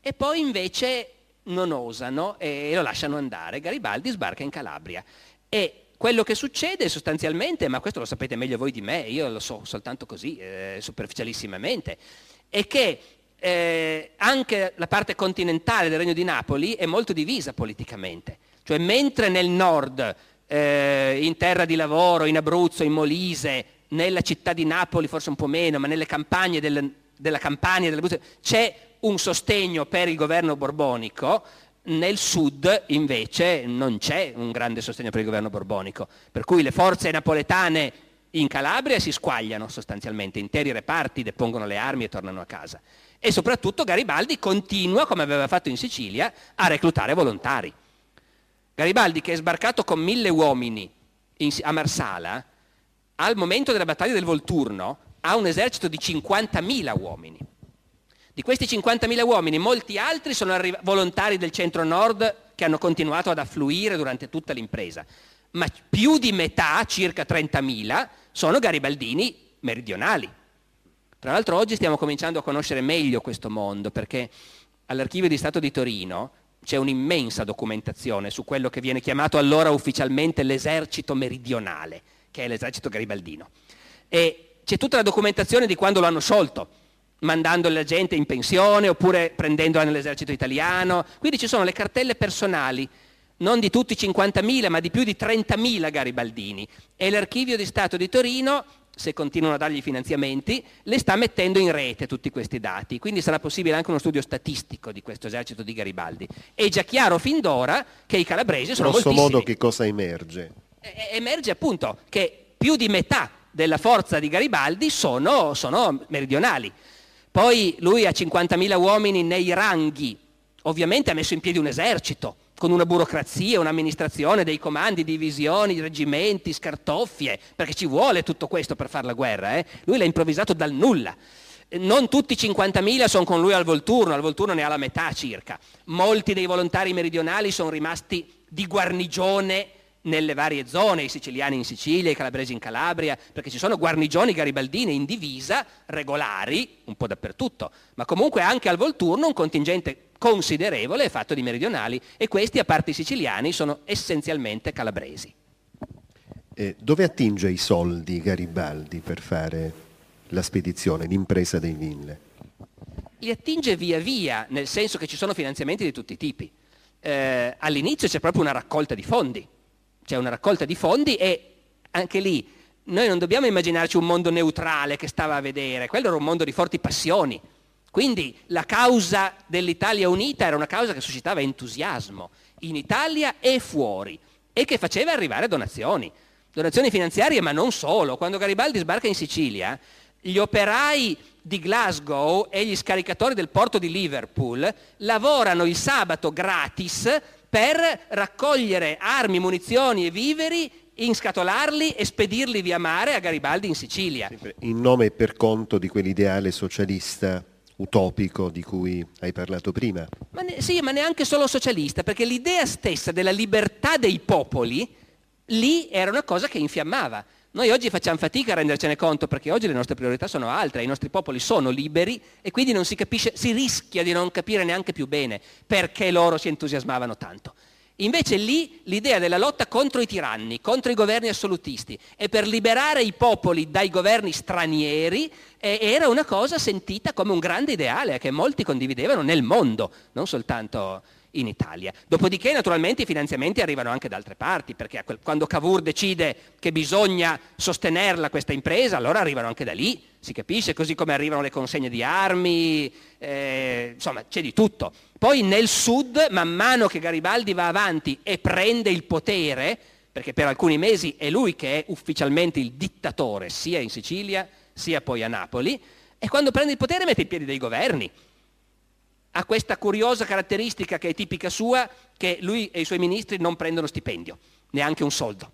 E poi invece non osano e lo lasciano andare. Garibaldi sbarca in Calabria. E quello che succede sostanzialmente, ma questo lo sapete meglio voi di me, io lo so soltanto così, eh, superficialissimamente, è che eh, anche la parte continentale del Regno di Napoli è molto divisa politicamente. Cioè mentre nel nord, eh, in terra di lavoro, in Abruzzo, in Molise, nella città di Napoli forse un po' meno, ma nelle campagne del, della Campania, c'è un sostegno per il governo borbonico, nel sud invece non c'è un grande sostegno per il governo borbonico, per cui le forze napoletane in Calabria si squagliano sostanzialmente, interi reparti depongono le armi e tornano a casa. E soprattutto Garibaldi continua, come aveva fatto in Sicilia, a reclutare volontari. Garibaldi, che è sbarcato con mille uomini in, a Marsala, al momento della battaglia del Volturno ha un esercito di 50.000 uomini. Di questi 50.000 uomini, molti altri sono arriv- volontari del centro-nord che hanno continuato ad affluire durante tutta l'impresa, ma più di metà, circa 30.000, sono garibaldini meridionali. Tra l'altro oggi stiamo cominciando a conoscere meglio questo mondo perché all'Archivio di Stato di Torino c'è un'immensa documentazione su quello che viene chiamato allora ufficialmente l'esercito meridionale, che è l'esercito garibaldino. E c'è tutta la documentazione di quando lo hanno sciolto, mandando la gente in pensione oppure prendendola nell'esercito italiano. Quindi ci sono le cartelle personali, non di tutti i 50.000, ma di più di 30.000 garibaldini. E l'Archivio di Stato di Torino, se continuano a dargli finanziamenti, le sta mettendo in rete tutti questi dati. Quindi sarà possibile anche uno studio statistico di questo esercito di Garibaldi. È già chiaro fin d'ora che i calabresi sono Grosso moltissimi. modo che cosa emerge? emerge appunto che più di metà della forza di Garibaldi sono, sono meridionali. Poi lui ha 50.000 uomini nei ranghi, ovviamente ha messo in piedi un esercito, con una burocrazia, un'amministrazione, dei comandi, divisioni, reggimenti, scartoffie, perché ci vuole tutto questo per fare la guerra. Eh? Lui l'ha improvvisato dal nulla. Non tutti i 50.000 sono con lui al Volturno, al Volturno ne ha la metà circa. Molti dei volontari meridionali sono rimasti di guarnigione nelle varie zone, i siciliani in Sicilia, i calabresi in Calabria, perché ci sono guarnigioni garibaldine in divisa, regolari, un po' dappertutto, ma comunque anche al Volturno un contingente considerevole è fatto di meridionali e questi, a parte i siciliani, sono essenzialmente calabresi. Eh, dove attinge i soldi Garibaldi per fare la spedizione, l'impresa dei mille? Li attinge via via, nel senso che ci sono finanziamenti di tutti i tipi. Eh, all'inizio c'è proprio una raccolta di fondi, c'è una raccolta di fondi e anche lì noi non dobbiamo immaginarci un mondo neutrale che stava a vedere, quello era un mondo di forti passioni. Quindi la causa dell'Italia unita era una causa che suscitava entusiasmo in Italia e fuori e che faceva arrivare donazioni, donazioni finanziarie ma non solo. Quando Garibaldi sbarca in Sicilia, gli operai di Glasgow e gli scaricatori del porto di Liverpool lavorano il sabato gratis per raccogliere armi, munizioni e viveri, inscatolarli e spedirli via mare a Garibaldi in Sicilia. In nome e per conto di quell'ideale socialista utopico di cui hai parlato prima. Ma ne, sì, ma neanche solo socialista, perché l'idea stessa della libertà dei popoli lì era una cosa che infiammava. Noi oggi facciamo fatica a rendercene conto perché oggi le nostre priorità sono altre, i nostri popoli sono liberi e quindi non si capisce, si rischia di non capire neanche più bene perché loro si entusiasmavano tanto. Invece lì l'idea della lotta contro i tiranni, contro i governi assolutisti e per liberare i popoli dai governi stranieri eh, era una cosa sentita come un grande ideale che molti condividevano nel mondo, non soltanto in Italia. Dopodiché naturalmente i finanziamenti arrivano anche da altre parti, perché quando Cavour decide che bisogna sostenerla questa impresa, allora arrivano anche da lì, si capisce, così come arrivano le consegne di armi, eh, insomma c'è di tutto. Poi nel sud, man mano che Garibaldi va avanti e prende il potere, perché per alcuni mesi è lui che è ufficialmente il dittatore, sia in Sicilia sia poi a Napoli, e quando prende il potere mette in piedi dei governi ha questa curiosa caratteristica che è tipica sua, che lui e i suoi ministri non prendono stipendio, neanche un soldo.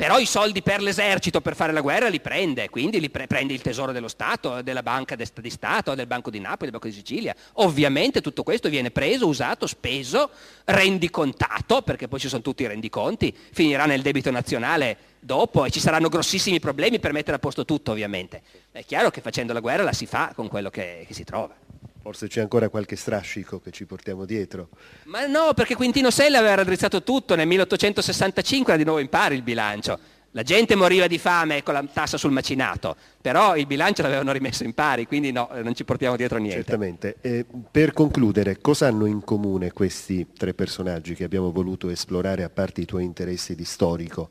Però i soldi per l'esercito per fare la guerra li prende, quindi li pre- prende il tesoro dello Stato, della banca di Stato, del Banco di Napoli, del Banco di Sicilia. Ovviamente tutto questo viene preso, usato, speso, rendicontato, perché poi ci sono tutti i rendiconti, finirà nel debito nazionale dopo e ci saranno grossissimi problemi per mettere a posto tutto ovviamente. È chiaro che facendo la guerra la si fa con quello che, che si trova. Forse c'è ancora qualche strascico che ci portiamo dietro. Ma no, perché Quintino Sella aveva raddrizzato tutto, nel 1865 era di nuovo in pari il bilancio. La gente moriva di fame con la tassa sul macinato, però il bilancio l'avevano rimesso in pari, quindi no, non ci portiamo dietro niente. Certamente. Eh, per concludere, cosa hanno in comune questi tre personaggi che abbiamo voluto esplorare a parte i tuoi interessi di storico?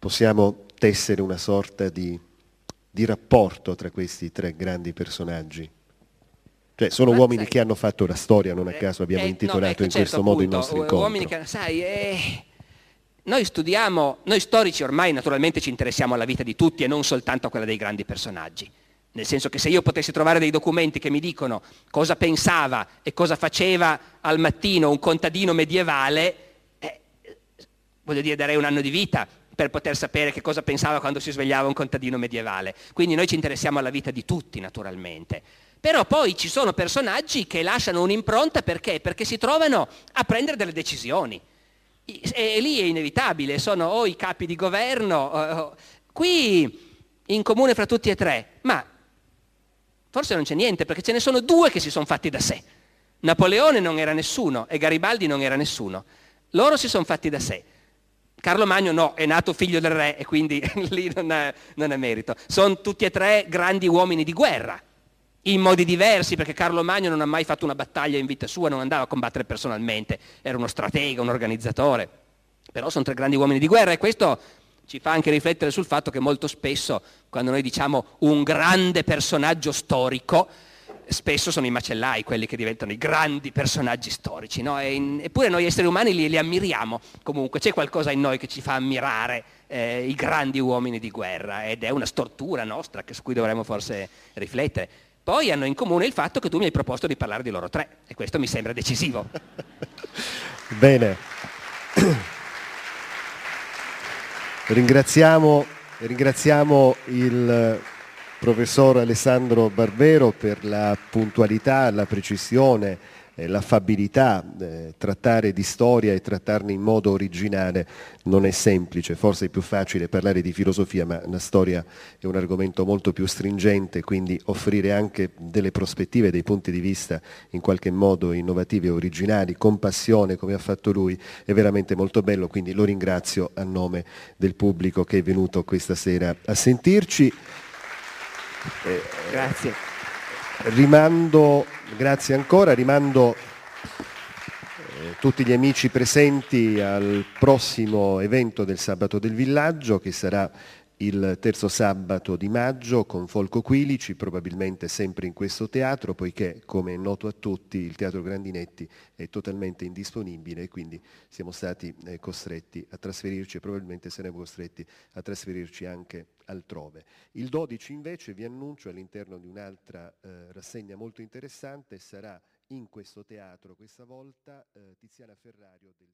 Possiamo tessere una sorta di, di rapporto tra questi tre grandi personaggi? Cioè, sono Ma uomini sai, che hanno fatto la storia, non a eh, caso abbiamo eh, intitolato no, ecco, in certo, questo appunto, modo il nostro incontro. Uomini che, sai, eh, noi studiamo, noi storici ormai naturalmente ci interessiamo alla vita di tutti e non soltanto a quella dei grandi personaggi. Nel senso che se io potessi trovare dei documenti che mi dicono cosa pensava e cosa faceva al mattino un contadino medievale, eh, voglio dire, darei un anno di vita per poter sapere che cosa pensava quando si svegliava un contadino medievale. Quindi noi ci interessiamo alla vita di tutti, naturalmente. Però poi ci sono personaggi che lasciano un'impronta perché? Perché si trovano a prendere delle decisioni. E lì è inevitabile, sono o i capi di governo, qui in comune fra tutti e tre, ma forse non c'è niente perché ce ne sono due che si sono fatti da sé. Napoleone non era nessuno e Garibaldi non era nessuno. Loro si sono fatti da sé. Carlo Magno no, è nato figlio del re e quindi lì non è, non è merito. Sono tutti e tre grandi uomini di guerra in modi diversi, perché Carlo Magno non ha mai fatto una battaglia in vita sua, non andava a combattere personalmente, era uno stratega, un organizzatore. Però sono tre grandi uomini di guerra e questo ci fa anche riflettere sul fatto che molto spesso, quando noi diciamo un grande personaggio storico, spesso sono i macellai quelli che diventano i grandi personaggi storici, no? in, eppure noi esseri umani li, li, ammiriamo, comunque c'è qualcosa in noi che ci fa ammirare eh, i grandi uomini di guerra ed è una stortura nostra su cui dovremmo forse riflettere. Poi hanno in comune il fatto che tu mi hai proposto di parlare di loro tre e questo mi sembra decisivo. Bene. Ringraziamo, ringraziamo il professor Alessandro Barbero per la puntualità, la precisione l'affabilità, eh, trattare di storia e trattarne in modo originale non è semplice, forse è più facile parlare di filosofia, ma la storia è un argomento molto più stringente, quindi offrire anche delle prospettive, dei punti di vista in qualche modo innovativi e originali, con passione come ha fatto lui, è veramente molto bello, quindi lo ringrazio a nome del pubblico che è venuto questa sera a sentirci. Eh, Grazie. Rimando Grazie ancora, rimando eh, tutti gli amici presenti al prossimo evento del Sabato del Villaggio che sarà il terzo sabato di maggio con Folco Quilici, probabilmente sempre in questo teatro, poiché come è noto a tutti il Teatro Grandinetti è totalmente indisponibile e quindi siamo stati eh, costretti a trasferirci e probabilmente saremo costretti a trasferirci anche altrove. Il 12 invece vi annuncio all'interno di un'altra eh, rassegna molto interessante sarà in questo teatro questa volta eh, Tiziana Ferrario del